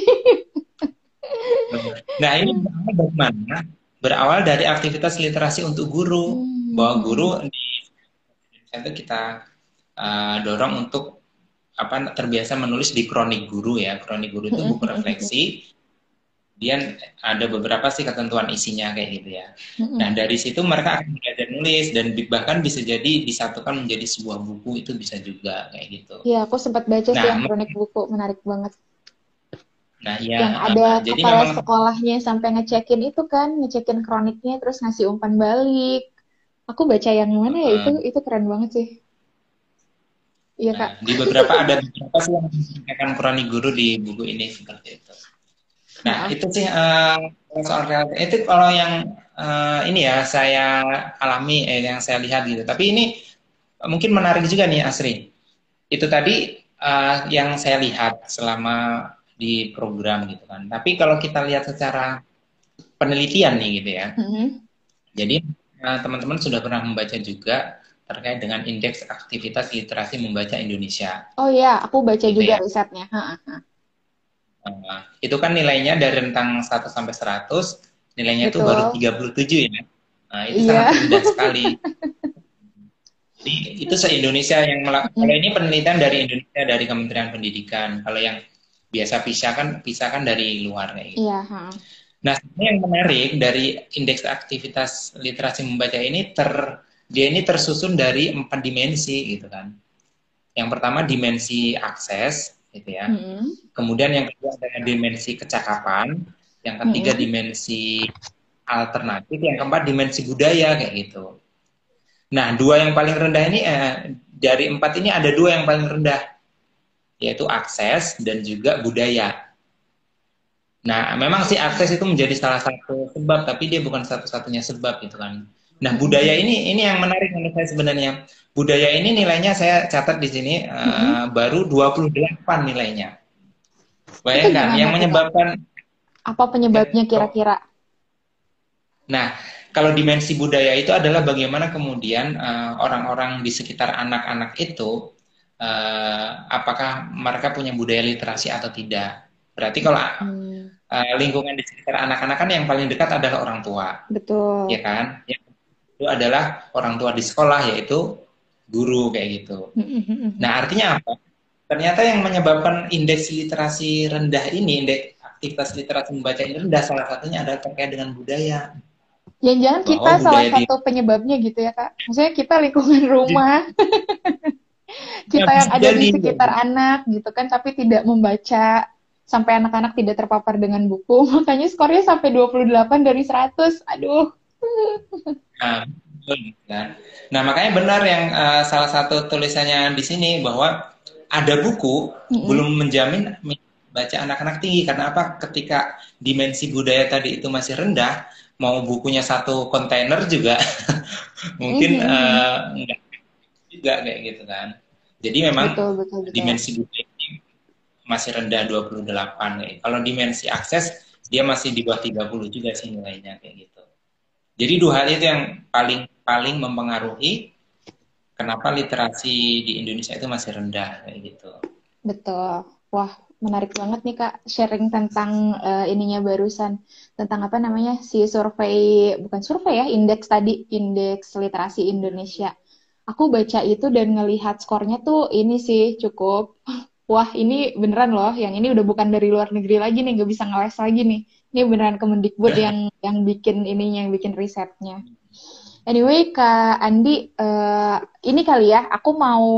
nah ini bagaimana? Berawal dari aktivitas literasi untuk guru, hmm. bahwa guru di itu kita uh, dorong untuk apa terbiasa menulis di kronik guru ya. Kronik guru itu buku refleksi. Kemudian ada beberapa sih ketentuan isinya kayak gitu ya. Nah dari situ mereka akan belajar nulis dan bahkan bisa jadi disatukan menjadi sebuah buku itu bisa juga kayak gitu. Iya aku sempat baca nah, sih yang kronik buku menarik banget Nah, ya, yang ada jadi kepala memang, sekolahnya sampai ngecekin itu kan, ngecekin kroniknya terus ngasih umpan balik. Aku baca yang mana ya uh, itu itu keren banget sih. Iya kak. Nah, di beberapa ada beberapa sih yang akan kurani guru di buku ini seperti itu. Nah itu sih uh, soal realita itu kalau yang uh, ini ya saya alami eh, yang saya lihat gitu. Tapi ini mungkin menarik juga nih Asri. Itu tadi uh, yang saya lihat selama di program gitu kan. Tapi kalau kita lihat secara penelitian nih gitu ya. Mm -hmm. Jadi teman-teman uh, sudah pernah membaca juga terkait dengan indeks aktivitas literasi membaca Indonesia. Oh iya, aku baca gitu juga ya. risetnya. Nah, itu kan nilainya dari rentang 1 sampai 100, nilainya itu baru 37 ya. Nah, itu iya. sangat rendah sekali. Jadi itu se-Indonesia yang melakukan, kalau ini penelitian dari Indonesia dari Kementerian Pendidikan. Kalau yang biasa pisahkan pisahkan dari luar kayak gitu. Iya, ha. Nah, yang menarik dari indeks aktivitas literasi membaca ini ter dia ini tersusun dari empat dimensi gitu kan. Yang pertama dimensi akses gitu ya. Mm-hmm. Kemudian yang kedua ada dimensi kecakapan, yang ketiga mm-hmm. dimensi alternatif, yang keempat dimensi budaya kayak gitu. Nah, dua yang paling rendah ini eh, dari empat ini ada dua yang paling rendah, yaitu akses dan juga budaya. Nah, memang sih akses itu menjadi salah satu sebab, tapi dia bukan satu-satunya sebab gitu kan. Nah, budaya ini ini yang menarik menurut saya sebenarnya. Budaya ini nilainya saya catat di sini uh, mm-hmm. baru 28 nilainya. Bayangkan yang menyebabkan apa penyebabnya kira-kira? Nah, kalau dimensi budaya itu adalah bagaimana kemudian uh, orang-orang di sekitar anak-anak itu uh, apakah mereka punya budaya literasi atau tidak. Berarti kalau hmm. uh, lingkungan di sekitar anak-anak kan yang paling dekat adalah orang tua. Betul. Ya kan? Yang itu adalah orang tua di sekolah yaitu guru kayak gitu. Nah artinya apa? Ternyata yang menyebabkan indeks literasi rendah ini, indeks aktivitas literasi membaca ini rendah salah satunya adalah terkait dengan budaya. Jangan-jangan kita salah di... satu penyebabnya gitu ya kak. Maksudnya kita lingkungan rumah, kita yang ada di sekitar anak gitu kan, tapi tidak membaca sampai anak-anak tidak terpapar dengan buku, makanya skornya sampai 28 dari 100. Aduh. Nah, kan. Nah, makanya benar yang uh, salah satu tulisannya di sini bahwa ada buku mm-hmm. belum menjamin baca anak-anak tinggi karena apa? Ketika dimensi budaya tadi itu masih rendah, mau bukunya satu kontainer juga mungkin mm-hmm. uh, enggak juga kayak gitu kan. Jadi memang betul, betul, betul. dimensi budaya ini masih rendah 28 kayak. Kalau dimensi akses dia masih di bawah 30 juga sih nilainya kayak gitu. Jadi dua hal itu yang paling paling mempengaruhi kenapa literasi di Indonesia itu masih rendah kayak gitu. Betul. Wah, menarik banget nih Kak sharing tentang uh, ininya barusan tentang apa namanya si survei bukan survei ya indeks tadi indeks literasi Indonesia. Aku baca itu dan ngelihat skornya tuh ini sih cukup wah ini beneran loh yang ini udah bukan dari luar negeri lagi nih nggak bisa ngeles lagi nih. Ini beneran Kemendikbud yang yang bikin ininya yang bikin risetnya. Anyway, Kak Andi, uh, ini kali ya, aku mau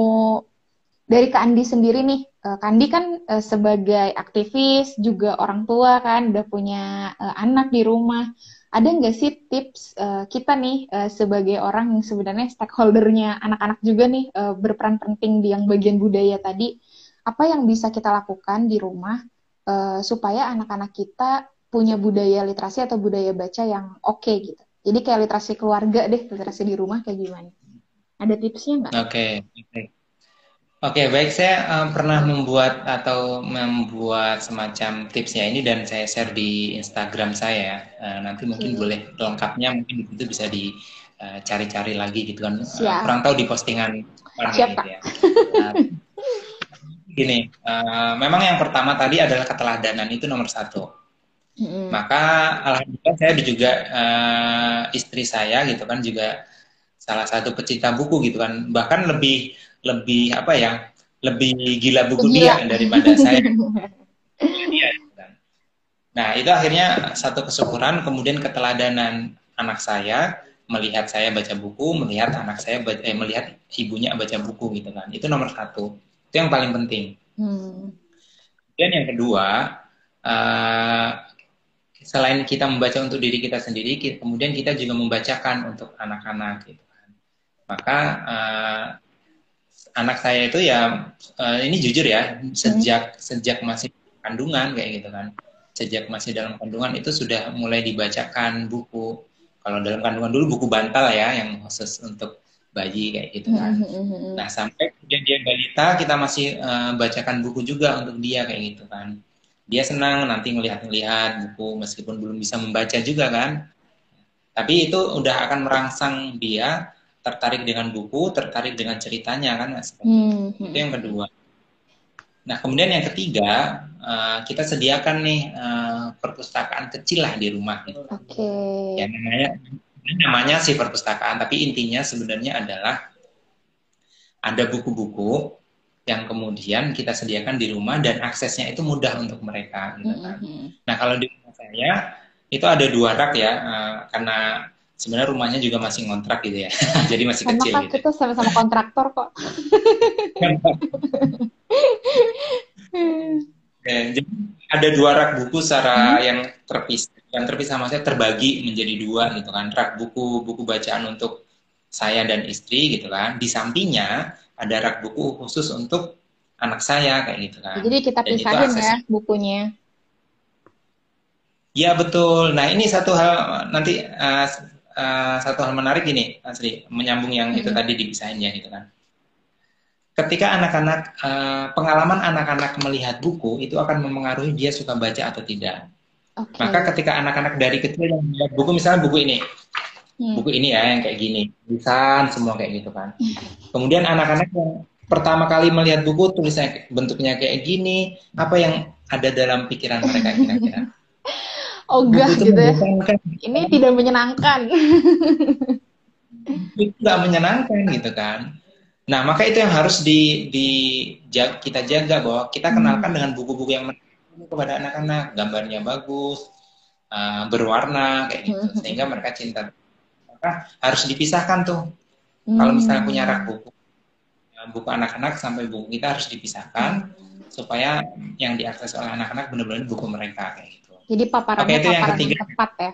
dari Kak Andi sendiri nih. Uh, Andi kan uh, sebagai aktivis, juga orang tua kan, udah punya uh, anak di rumah. Ada nggak sih tips uh, kita nih uh, sebagai orang yang sebenarnya stakeholdernya anak-anak juga nih uh, berperan penting di yang bagian budaya tadi. Apa yang bisa kita lakukan di rumah uh, supaya anak-anak kita punya budaya literasi atau budaya baca yang oke okay, gitu? Jadi kayak literasi keluarga deh, literasi di rumah kayak gimana? Ada tipsnya nggak? Oke, okay. Oke. Baik. Saya um, pernah membuat atau membuat semacam tipsnya ini dan saya share di Instagram saya. Uh, nanti mungkin boleh lengkapnya mungkin itu bisa dicari-cari uh, lagi gitu kan. Uh, kurang tahu di postingan Siap, gitu ya. Uh, gini, uh, memang yang pertama tadi adalah keteladanan itu nomor satu. Mm-hmm. Maka alhamdulillah saya juga uh, istri saya gitu kan juga salah satu pecinta buku gitu kan bahkan lebih lebih apa ya lebih gila buku dia daripada saya. Iya, kan. Nah itu akhirnya satu kesyukuran kemudian keteladanan anak saya melihat saya baca buku melihat anak saya baca, eh, melihat ibunya baca buku gitu kan itu nomor satu itu yang paling penting. Hmm. Dan yang kedua uh, selain kita membaca untuk diri kita sendiri, kemudian kita juga membacakan untuk anak-anak gitu kan. Maka uh, anak saya itu ya uh, ini jujur ya, sejak hmm. sejak masih kandungan kayak gitu kan. Sejak masih dalam kandungan itu sudah mulai dibacakan buku. Kalau dalam kandungan dulu buku bantal ya yang khusus untuk bayi kayak gitu kan. Hmm, hmm, hmm, nah, sampai kemudian dia balita kita masih uh, bacakan buku juga untuk dia kayak gitu kan dia senang nanti melihat-lihat buku meskipun belum bisa membaca juga kan tapi itu udah akan merangsang dia tertarik dengan buku tertarik dengan ceritanya kan hmm. itu yang kedua nah kemudian yang ketiga uh, kita sediakan nih uh, perpustakaan kecil lah di rumah gitu. Okay. ya namanya namanya sih perpustakaan tapi intinya sebenarnya adalah ada buku-buku yang kemudian kita sediakan di rumah dan aksesnya itu mudah untuk mereka gitu kan. Mm-hmm. Nah kalau di rumah saya itu ada dua rak ya uh, karena sebenarnya rumahnya juga masih ngontrak gitu ya jadi masih sama kecil kan gitu. kita sama-sama kontraktor kok. ya, jadi ada dua rak buku secara hmm. yang terpisah yang terpisah maksudnya terbagi menjadi dua gitu kan rak buku buku bacaan untuk saya dan istri gitu kan di sampingnya ada rak buku khusus untuk anak saya kayak gitu kan. Jadi kita pisahin ya bukunya. Ya betul. Nah ini satu hal nanti uh, uh, satu hal menarik ini Asri menyambung yang hmm. itu tadi dipisahin ya gitu kan. Ketika anak-anak uh, pengalaman anak-anak melihat buku itu akan mempengaruhi dia suka baca atau tidak. Okay. Maka ketika anak-anak dari kecil yang melihat buku misalnya buku ini, hmm. buku ini ya yang kayak gini, tulisan semua kayak gitu kan. Kemudian anak-anak yang pertama kali melihat buku tulisannya bentuknya kayak gini, apa yang ada dalam pikiran mereka kira-kira? Ogah gitu ya. Ini tidak menyenangkan. itu nggak menyenangkan gitu kan. Nah, maka itu yang harus di, di kita jaga bahwa kita kenalkan hmm. dengan buku-buku yang kepada anak-anak, gambarnya bagus, uh, berwarna kayak gitu, hmm. sehingga mereka cinta maka harus dipisahkan tuh. Hmm. Kalau misalnya punya rak buku, ya, buku anak-anak sampai buku kita harus dipisahkan hmm. supaya yang diakses oleh anak-anak benar-benar buku mereka kayak gitu. Jadi paparannya Oke, itu yang ketiga. tepat ya.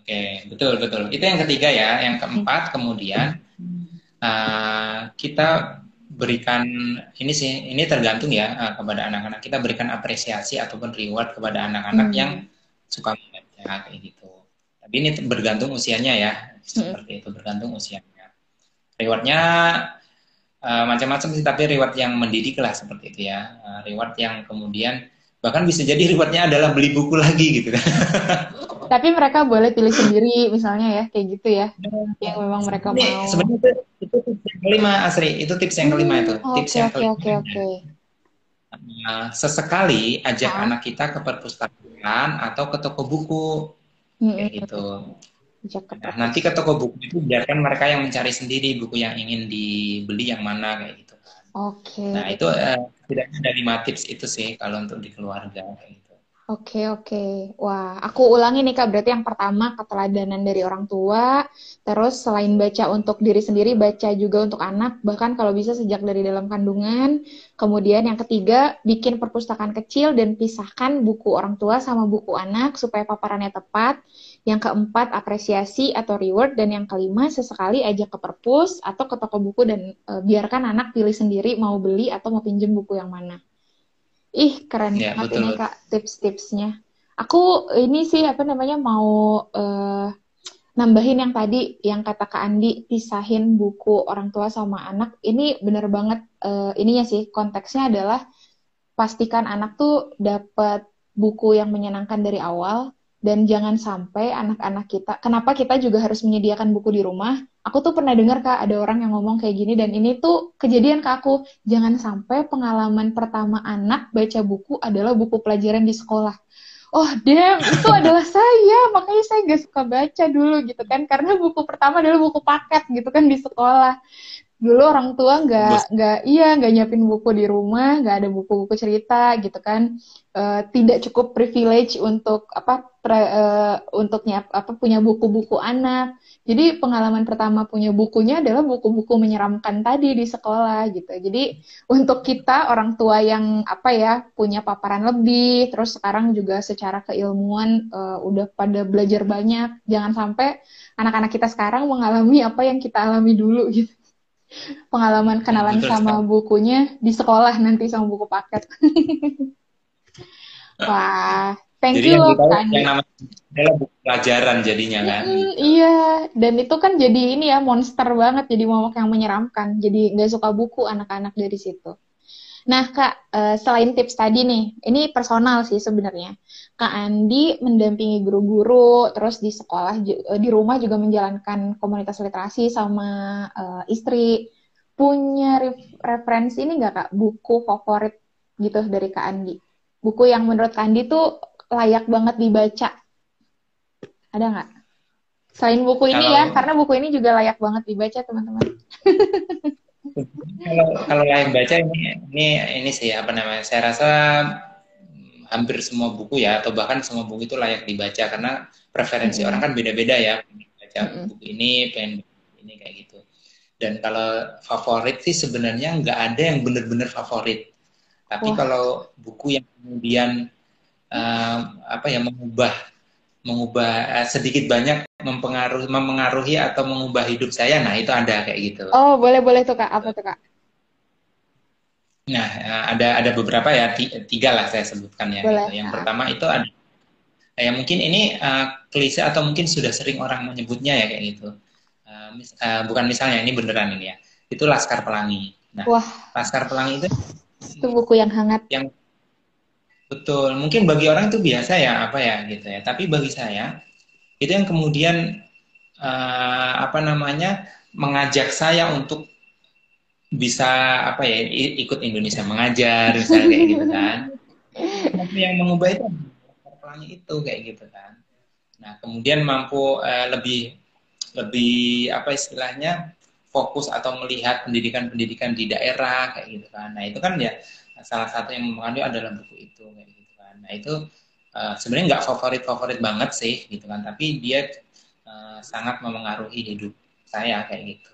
Oke, betul betul. Itu yang ketiga ya. Yang keempat kemudian uh, kita berikan ini sih ini tergantung ya uh, kepada anak-anak kita berikan apresiasi ataupun reward kepada anak-anak hmm. yang suka membaca kayak gitu. Tapi ini bergantung usianya ya, seperti itu bergantung usianya. Rewardnya uh, macam-macam sih, tapi reward yang mendidik lah seperti itu ya. Uh, reward yang kemudian bahkan bisa jadi rewardnya adalah beli buku lagi gitu kan. Tapi mereka boleh pilih sendiri misalnya ya, kayak gitu ya. Yang memang mereka Ini, mau. Sebenarnya itu, itu tips yang kelima, Asri. Itu tips yang kelima itu. Hmm, tips okay, yang kelima. Oke, okay, oke, okay. Nah, sesekali ajak ah. anak kita ke perpustakaan atau ke toko buku. Hmm. Kayak gitu. Nah, nanti ke toko buku itu biarkan mereka yang mencari sendiri buku yang ingin dibeli yang mana kayak gitu. Oke. Okay. Nah itu uh, setidaknya ada lima tips itu sih kalau untuk di keluarga. Gitu. Oke, oke. Wah, aku ulangi nih Kak, berarti yang pertama keteladanan dari orang tua, terus selain baca untuk diri sendiri, baca juga untuk anak, bahkan kalau bisa sejak dari dalam kandungan. Kemudian yang ketiga, bikin perpustakaan kecil dan pisahkan buku orang tua sama buku anak supaya paparannya tepat. Yang keempat, apresiasi atau reward. Dan yang kelima, sesekali ajak ke perpus atau ke toko buku dan e, biarkan anak pilih sendiri mau beli atau mau pinjem buku yang mana. Ih, keren ya, banget betul. ini Kak tips-tipsnya. Aku ini sih apa namanya mau uh, nambahin yang tadi yang kata Kak Andi pisahin buku orang tua sama anak. Ini bener banget uh, ininya sih konteksnya adalah pastikan anak tuh dapat buku yang menyenangkan dari awal dan jangan sampai anak-anak kita kenapa kita juga harus menyediakan buku di rumah aku tuh pernah dengar kak ada orang yang ngomong kayak gini dan ini tuh kejadian ke aku. Jangan sampai pengalaman pertama anak baca buku adalah buku pelajaran di sekolah. Oh damn itu adalah saya. Makanya saya gak suka baca dulu gitu kan. Karena buku pertama adalah buku paket gitu kan di sekolah. Dulu orang tua nggak nggak iya nggak nyiapin buku di rumah nggak ada buku-buku cerita gitu kan. Uh, tidak cukup privilege untuk apa pre, uh, untuk nyiap apa punya buku-buku anak jadi pengalaman pertama punya bukunya adalah buku-buku menyeramkan tadi di sekolah gitu. Jadi untuk kita orang tua yang apa ya punya paparan lebih terus sekarang juga secara keilmuan uh, udah pada belajar banyak. Jangan sampai anak-anak kita sekarang mengalami apa yang kita alami dulu gitu. Pengalaman kenalan Betul sama bukunya di sekolah nanti sama buku paket. Wah, thank jadi you loh Kak Yang namanya pelajaran jadinya kan. Hmm, iya, dan itu kan jadi ini ya monster banget, jadi momok yang menyeramkan. Jadi nggak suka buku anak-anak dari situ. Nah, Kak, uh, selain tips tadi nih, ini personal sih sebenarnya. Kak Andi mendampingi guru-guru, terus di sekolah, uh, di rumah juga menjalankan komunitas literasi sama uh, istri. Punya referensi ini nggak, Kak, buku favorit gitu dari Kak Andi? Buku yang menurut Kak Andi tuh layak banget dibaca. Ada nggak? Selain buku ini ya, karena buku ini juga layak banget dibaca, teman-teman. kalau kalau lain baca ini ini ini sih apa namanya saya rasa hampir semua buku ya atau bahkan semua buku itu layak dibaca karena preferensi mm -hmm. orang kan beda-beda ya baca mm -hmm. buku ini pengen ini kayak gitu dan kalau favorit sih sebenarnya nggak ada yang benar-benar favorit tapi oh. kalau buku yang kemudian uh, apa ya mengubah mengubah uh, sedikit banyak mempengaruhi mempengaruhi atau mengubah hidup saya. Nah itu ada kayak gitu. Oh boleh boleh tuh kak. Apa tuh kak? Nah eh, ada ada beberapa ya tiga lah saya sebutkan ya boleh. Gitu. yang pertama itu ada ya mungkin ini uh, klise atau mungkin sudah sering orang menyebutnya ya kayak gitu. Uh, mis, uh, bukan misalnya ini beneran ini ya. Itu Laskar Pelangi. Nah Wah. Laskar Pelangi itu itu buku yang hangat. yang Betul, mungkin bagi orang itu biasa ya apa ya gitu ya. Tapi bagi saya itu yang kemudian uh, apa namanya mengajak saya untuk bisa apa ya ikut Indonesia mengajar misalnya kayak gitu kan. Tapi yang mengubah itu pelangi itu kayak gitu kan. Nah kemudian mampu uh, lebih lebih apa istilahnya fokus atau melihat pendidikan-pendidikan di daerah kayak gitu kan. Nah itu kan ya salah satu yang mempengaruhi adalah buku itu kayak gitu kan nah itu uh, sebenarnya nggak favorit favorit banget sih gitu kan tapi dia uh, sangat memengaruhi hidup saya kayak gitu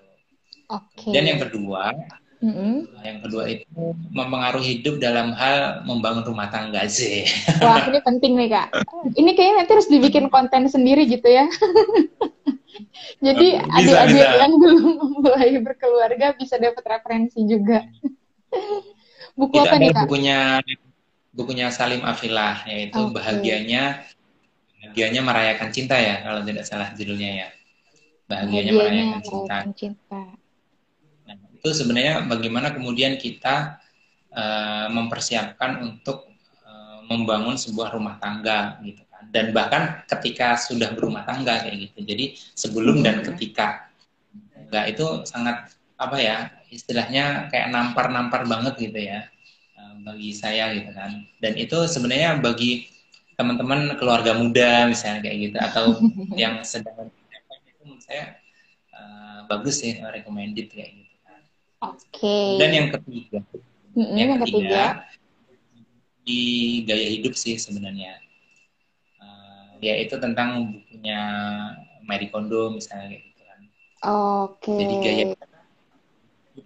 okay. dan yang kedua Mm-hmm. Yang kedua itu mempengaruhi hidup dalam hal membangun rumah tangga sih. Wah ini penting nih kak. Ini kayaknya nanti harus dibikin konten sendiri gitu ya. Jadi adik-adik yang belum mulai berkeluarga bisa dapat referensi juga. Buku itu apa nih, Kak? bukunya bukunya Salim Afilah yaitu okay. bahagianya bahagianya merayakan cinta ya kalau tidak salah judulnya ya. Bahagianya, bahagianya merayakan cinta. cinta. Nah, itu sebenarnya bagaimana kemudian kita uh, mempersiapkan untuk uh, membangun sebuah rumah tangga gitu kan. dan bahkan ketika sudah berumah tangga kayak gitu. Jadi sebelum dan ketika enggak itu sangat apa ya istilahnya kayak nampar-nampar banget gitu ya eh, bagi saya gitu kan. Dan itu sebenarnya bagi teman-teman keluarga muda misalnya kayak gitu atau yang sedang itu menurut saya uh, bagus sih recommended kayak gitu. Kan. Oke. Okay. Dan yang ketiga, mm-hmm, yang, yang ketiga, ketiga di gaya hidup sih sebenarnya yaitu tentang bukunya Marie Kondo misalnya kayak gitu kan. Oke. Okay. Jadi gaya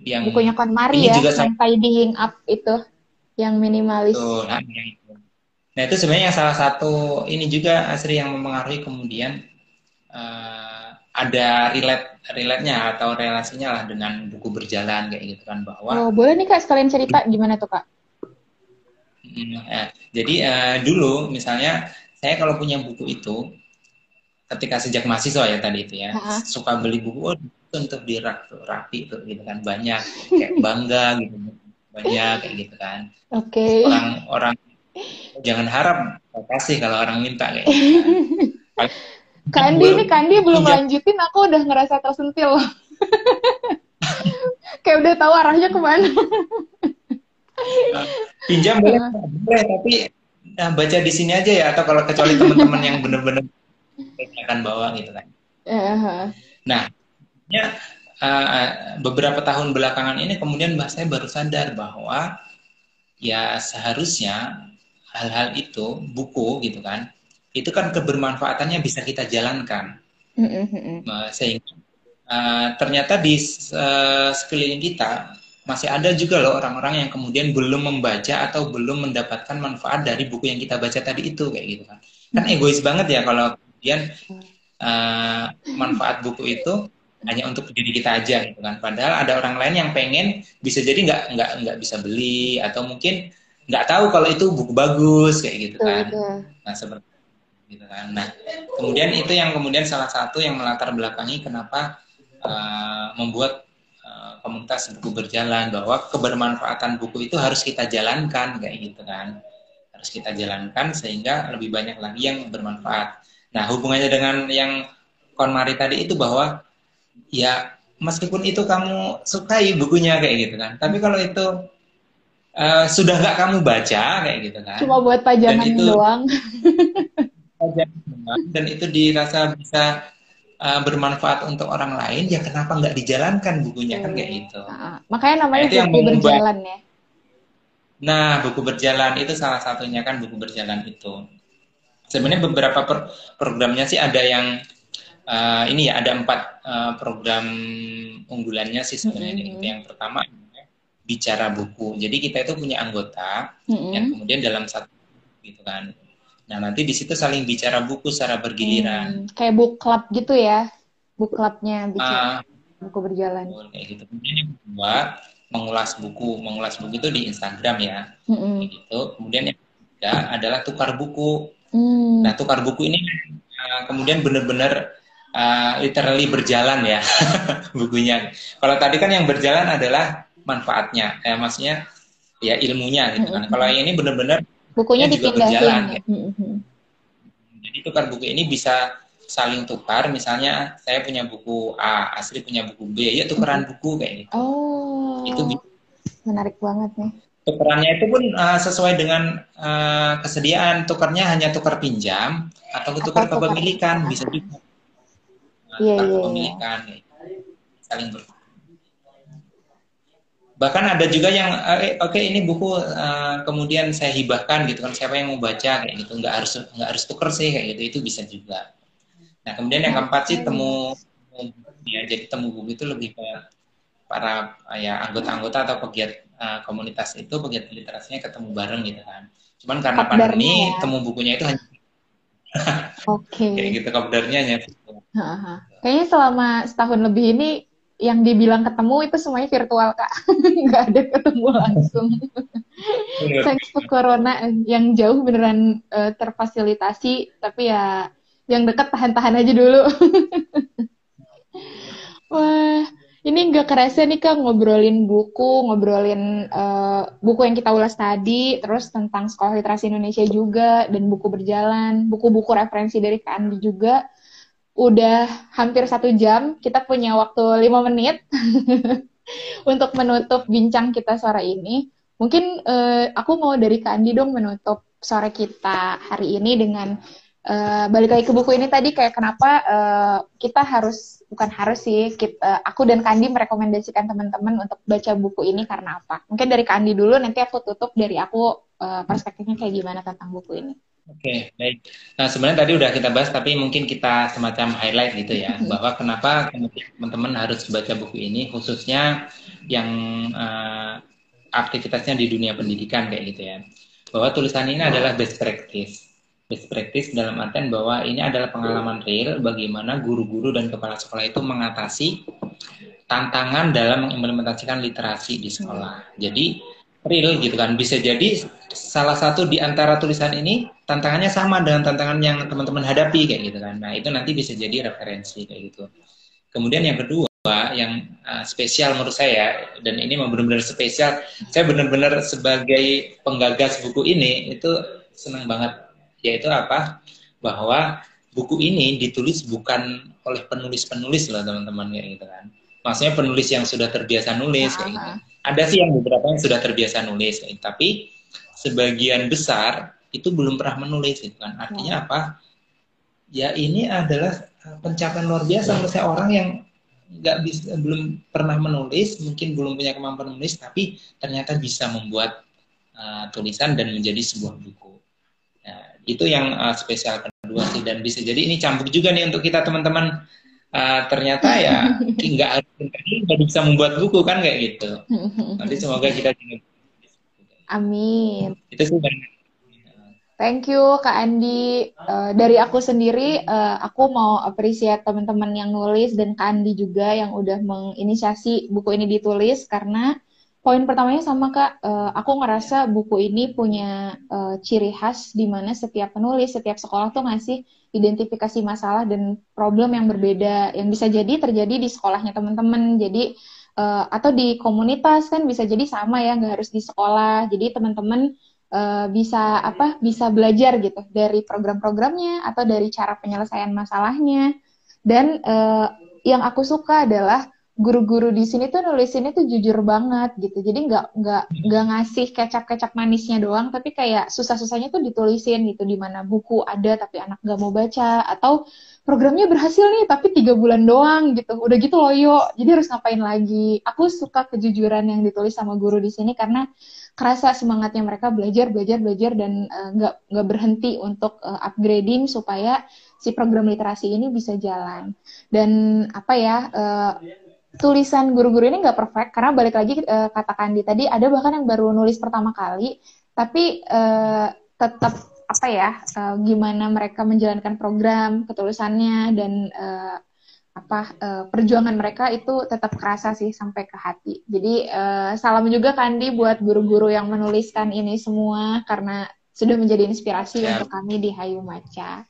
yang bukunya KonMari ya, juga yang tidying up itu, yang minimalis. Nah, itu. nah itu sebenarnya salah satu ini juga Asri yang mempengaruhi kemudian uh, ada relate relate-nya atau relasinya lah dengan buku berjalan kayak gitu kan bahwa. Oh boleh nih kak sekalian cerita gimana tuh kak? Hmm, eh, jadi uh, dulu misalnya saya kalau punya buku itu ketika sejak mahasiswa ya tadi itu ya uh-huh. suka beli buku oh, untuk dirak rapi tuh gitu kan banyak kayak bangga gitu banyak kayak gitu kan oke okay. orang orang jangan harap kasih kalau orang minta kayak gitu kan. Kandi ini Kandi belum pinjam. lanjutin aku udah ngerasa tersentil kayak udah tahu arahnya ke mana pinjam boleh, boleh tapi nah, baca di sini aja ya atau kalau kecuali teman-teman yang benar-benar akan bawa gitu kan. Uh-huh. Nah, ya, uh, beberapa tahun belakangan ini kemudian saya baru sadar bahwa ya seharusnya hal-hal itu buku gitu kan itu kan kebermanfaatannya bisa kita jalankan. Uh-huh. sehingga uh, ternyata di uh, sekeliling kita masih ada juga loh orang-orang yang kemudian belum membaca atau belum mendapatkan manfaat dari buku yang kita baca tadi itu kayak gitu kan. Kan egois banget ya kalau kemudian uh, manfaat buku itu hanya untuk diri kita aja gitu kan. Padahal ada orang lain yang pengen bisa jadi nggak nggak nggak bisa beli atau mungkin nggak tahu kalau itu buku bagus kayak gitu kan. nah seperti gitu kan. Nah kemudian itu yang kemudian salah satu yang melatar belakangi kenapa uh, membuat komunitas buku berjalan bahwa kebermanfaatan buku itu harus kita jalankan kayak gitu kan. Harus kita jalankan sehingga lebih banyak lagi yang bermanfaat. Nah hubungannya dengan yang konmari tadi itu bahwa ya meskipun itu kamu sukai bukunya kayak gitu kan tapi kalau itu uh, sudah nggak kamu baca kayak gitu kan cuma buat pajangan dan itu, doang dan itu dirasa bisa uh, bermanfaat untuk orang lain, ya kenapa nggak dijalankan bukunya hmm. kan kayak gitu. Nah, makanya namanya nah, buku berjalan ya. Nah, buku berjalan itu salah satunya kan buku berjalan itu. Sebenarnya beberapa per programnya sih ada yang uh, ini ya ada empat uh, program unggulannya sih sebenarnya. -hmm. Yang pertama bicara buku. Jadi kita itu punya anggota -hmm. yang kemudian dalam satu gitu kan Nah, nanti di situ saling bicara buku secara bergiliran. Hmm, kayak book club gitu ya? Book clubnya bicara uh, buku berjalan. Kayak gitu. Kemudian yang kedua, mengulas buku. Mengulas buku itu di Instagram ya. Mm-hmm. Kayak gitu. Kemudian yang ketiga adalah tukar buku. Mm. Nah, tukar buku ini uh, kemudian benar-benar uh, literally berjalan ya bukunya. Kalau tadi kan yang berjalan adalah manfaatnya, eh, maksudnya ya ilmunya gitu kan. Kalau yang ini benar-benar bukunya juga berjalan. Ya. Mm-hmm. Jadi tukar buku ini bisa saling tukar. Misalnya saya punya buku A, Asri punya buku B, ya tukaran mm-hmm. buku kayak gitu. Oh. Itu menarik banget nih. Tukarannya itu pun uh, sesuai dengan uh, kesediaan. Tukarnya hanya tukar pinjam atau tukar kepemilikan bisa juga. Iya, iya, iya. saling bertukar bahkan ada juga yang eh, oke okay, ini buku uh, kemudian saya hibahkan gitu kan siapa yang mau baca kayak gitu nggak harus nggak harus tuker sih kayak gitu itu bisa juga nah kemudian yang keempat sih temu ya jadi temu buku itu lebih ke para ya anggota-anggota atau pegiat uh, komunitas itu pegiat literasinya ketemu bareng gitu kan cuman karena pandemi ya. temu bukunya itu hanya Oke. Okay. kayak gitu kopdarnya hanya. Kayaknya selama setahun lebih ini yang dibilang ketemu itu semuanya virtual kak. Nggak ada ketemu langsung. Thanks to corona. Yang jauh beneran uh, terfasilitasi tapi ya yang dekat tahan-tahan aja dulu. Wah ini nggak kerasa nih kak ngobrolin buku, ngobrolin uh, buku yang kita ulas tadi, terus tentang sekolah literasi Indonesia juga dan buku berjalan, buku-buku referensi dari Kak Andi juga. Udah hampir satu jam, kita punya waktu lima menit untuk menutup bincang kita sore ini. Mungkin uh, aku mau dari Kak Andi dong menutup sore kita hari ini dengan uh, balik lagi ke buku ini tadi kayak kenapa uh, kita harus bukan harus sih kita, uh, aku dan Kandi merekomendasikan teman-teman untuk baca buku ini karena apa? Mungkin dari Kandi dulu nanti aku tutup dari aku uh, perspektifnya kayak gimana tentang buku ini. Oke, okay, baik. Nah, sebenarnya tadi udah kita bahas, tapi mungkin kita semacam highlight gitu ya, bahwa kenapa teman-teman harus baca buku ini, khususnya yang uh, aktivitasnya di dunia pendidikan kayak gitu ya. Bahwa tulisan ini adalah best practice best practice dalam artian bahwa ini adalah pengalaman real bagaimana guru-guru dan kepala sekolah itu mengatasi tantangan dalam mengimplementasikan literasi di sekolah. Jadi real gitu kan bisa jadi salah satu di antara tulisan ini tantangannya sama dengan tantangan yang teman-teman hadapi kayak gitu kan. Nah, itu nanti bisa jadi referensi kayak gitu. Kemudian yang kedua yang uh, spesial menurut saya dan ini benar-benar spesial. Saya benar-benar sebagai penggagas buku ini itu senang banget yaitu apa? Bahwa buku ini ditulis bukan oleh penulis-penulis loh teman-teman ya gitu kan. Maksudnya penulis yang sudah terbiasa nulis kayak gitu. Ada sih yang beberapa yang sudah terbiasa nulis gitu. tapi sebagian besar itu belum pernah menulis gitu kan. Artinya ya. apa? Ya ini adalah pencapaian luar biasa menurut saya orang yang nggak bisa belum pernah menulis mungkin belum punya kemampuan menulis tapi ternyata bisa membuat uh, tulisan dan menjadi sebuah buku itu yang uh, spesial kedua sih dan bisa jadi ini campur juga nih untuk kita teman-teman uh, ternyata ya nggak harus nggak bisa membuat buku kan kayak gitu. Nanti semoga kita juga amin. Itu sih Thank you Kak Andi. Uh, dari aku sendiri, uh, aku mau appreciate teman-teman yang nulis dan Kak Andi juga yang udah menginisiasi buku ini ditulis karena Poin pertamanya sama Kak, uh, aku ngerasa buku ini punya uh, ciri khas di mana setiap penulis, setiap sekolah tuh ngasih identifikasi masalah dan problem yang berbeda, yang bisa jadi terjadi di sekolahnya teman-teman. Jadi uh, atau di komunitas kan bisa jadi sama ya, nggak harus di sekolah. Jadi teman-teman uh, bisa apa? Bisa belajar gitu dari program-programnya atau dari cara penyelesaian masalahnya. Dan uh, yang aku suka adalah guru-guru di sini tuh nulisinnya tuh jujur banget gitu. Jadi nggak nggak nggak ngasih kecap-kecap manisnya doang tapi kayak susah-susahnya tuh ditulisin gitu di mana buku ada tapi anak nggak mau baca atau programnya berhasil nih tapi tiga bulan doang gitu. Udah gitu loyo jadi harus ngapain lagi? Aku suka kejujuran yang ditulis sama guru di sini karena kerasa semangatnya mereka belajar belajar belajar dan eh, nggak uh, nggak berhenti untuk uh, upgrading supaya si program literasi ini bisa jalan. Dan apa ya uh, tulisan guru-guru ini nggak perfect karena balik lagi uh, kata Kandi tadi ada bahkan yang baru nulis pertama kali tapi uh, tetap apa ya uh, gimana mereka menjalankan program ketulisannya dan uh, apa uh, perjuangan mereka itu tetap kerasa sih sampai ke hati. Jadi uh, salam juga Kandi buat guru-guru yang menuliskan ini semua karena sudah menjadi inspirasi ya. untuk kami di Hayu Maca.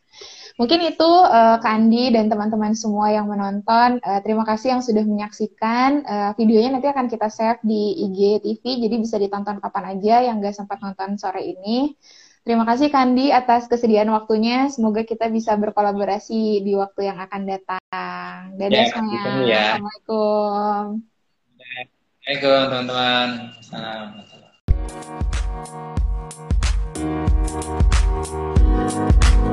Mungkin itu uh, Kandi dan teman-teman semua yang menonton. Uh, terima kasih yang sudah menyaksikan. Uh, videonya nanti akan kita save di IG TV, jadi bisa ditonton kapan aja yang nggak sempat nonton sore ini. Terima kasih Kandi atas kesediaan waktunya. Semoga kita bisa berkolaborasi di waktu yang akan datang. Dadah ya, semuanya. Ya. Assalamualaikum. Assalamualaikum teman-teman. Salam.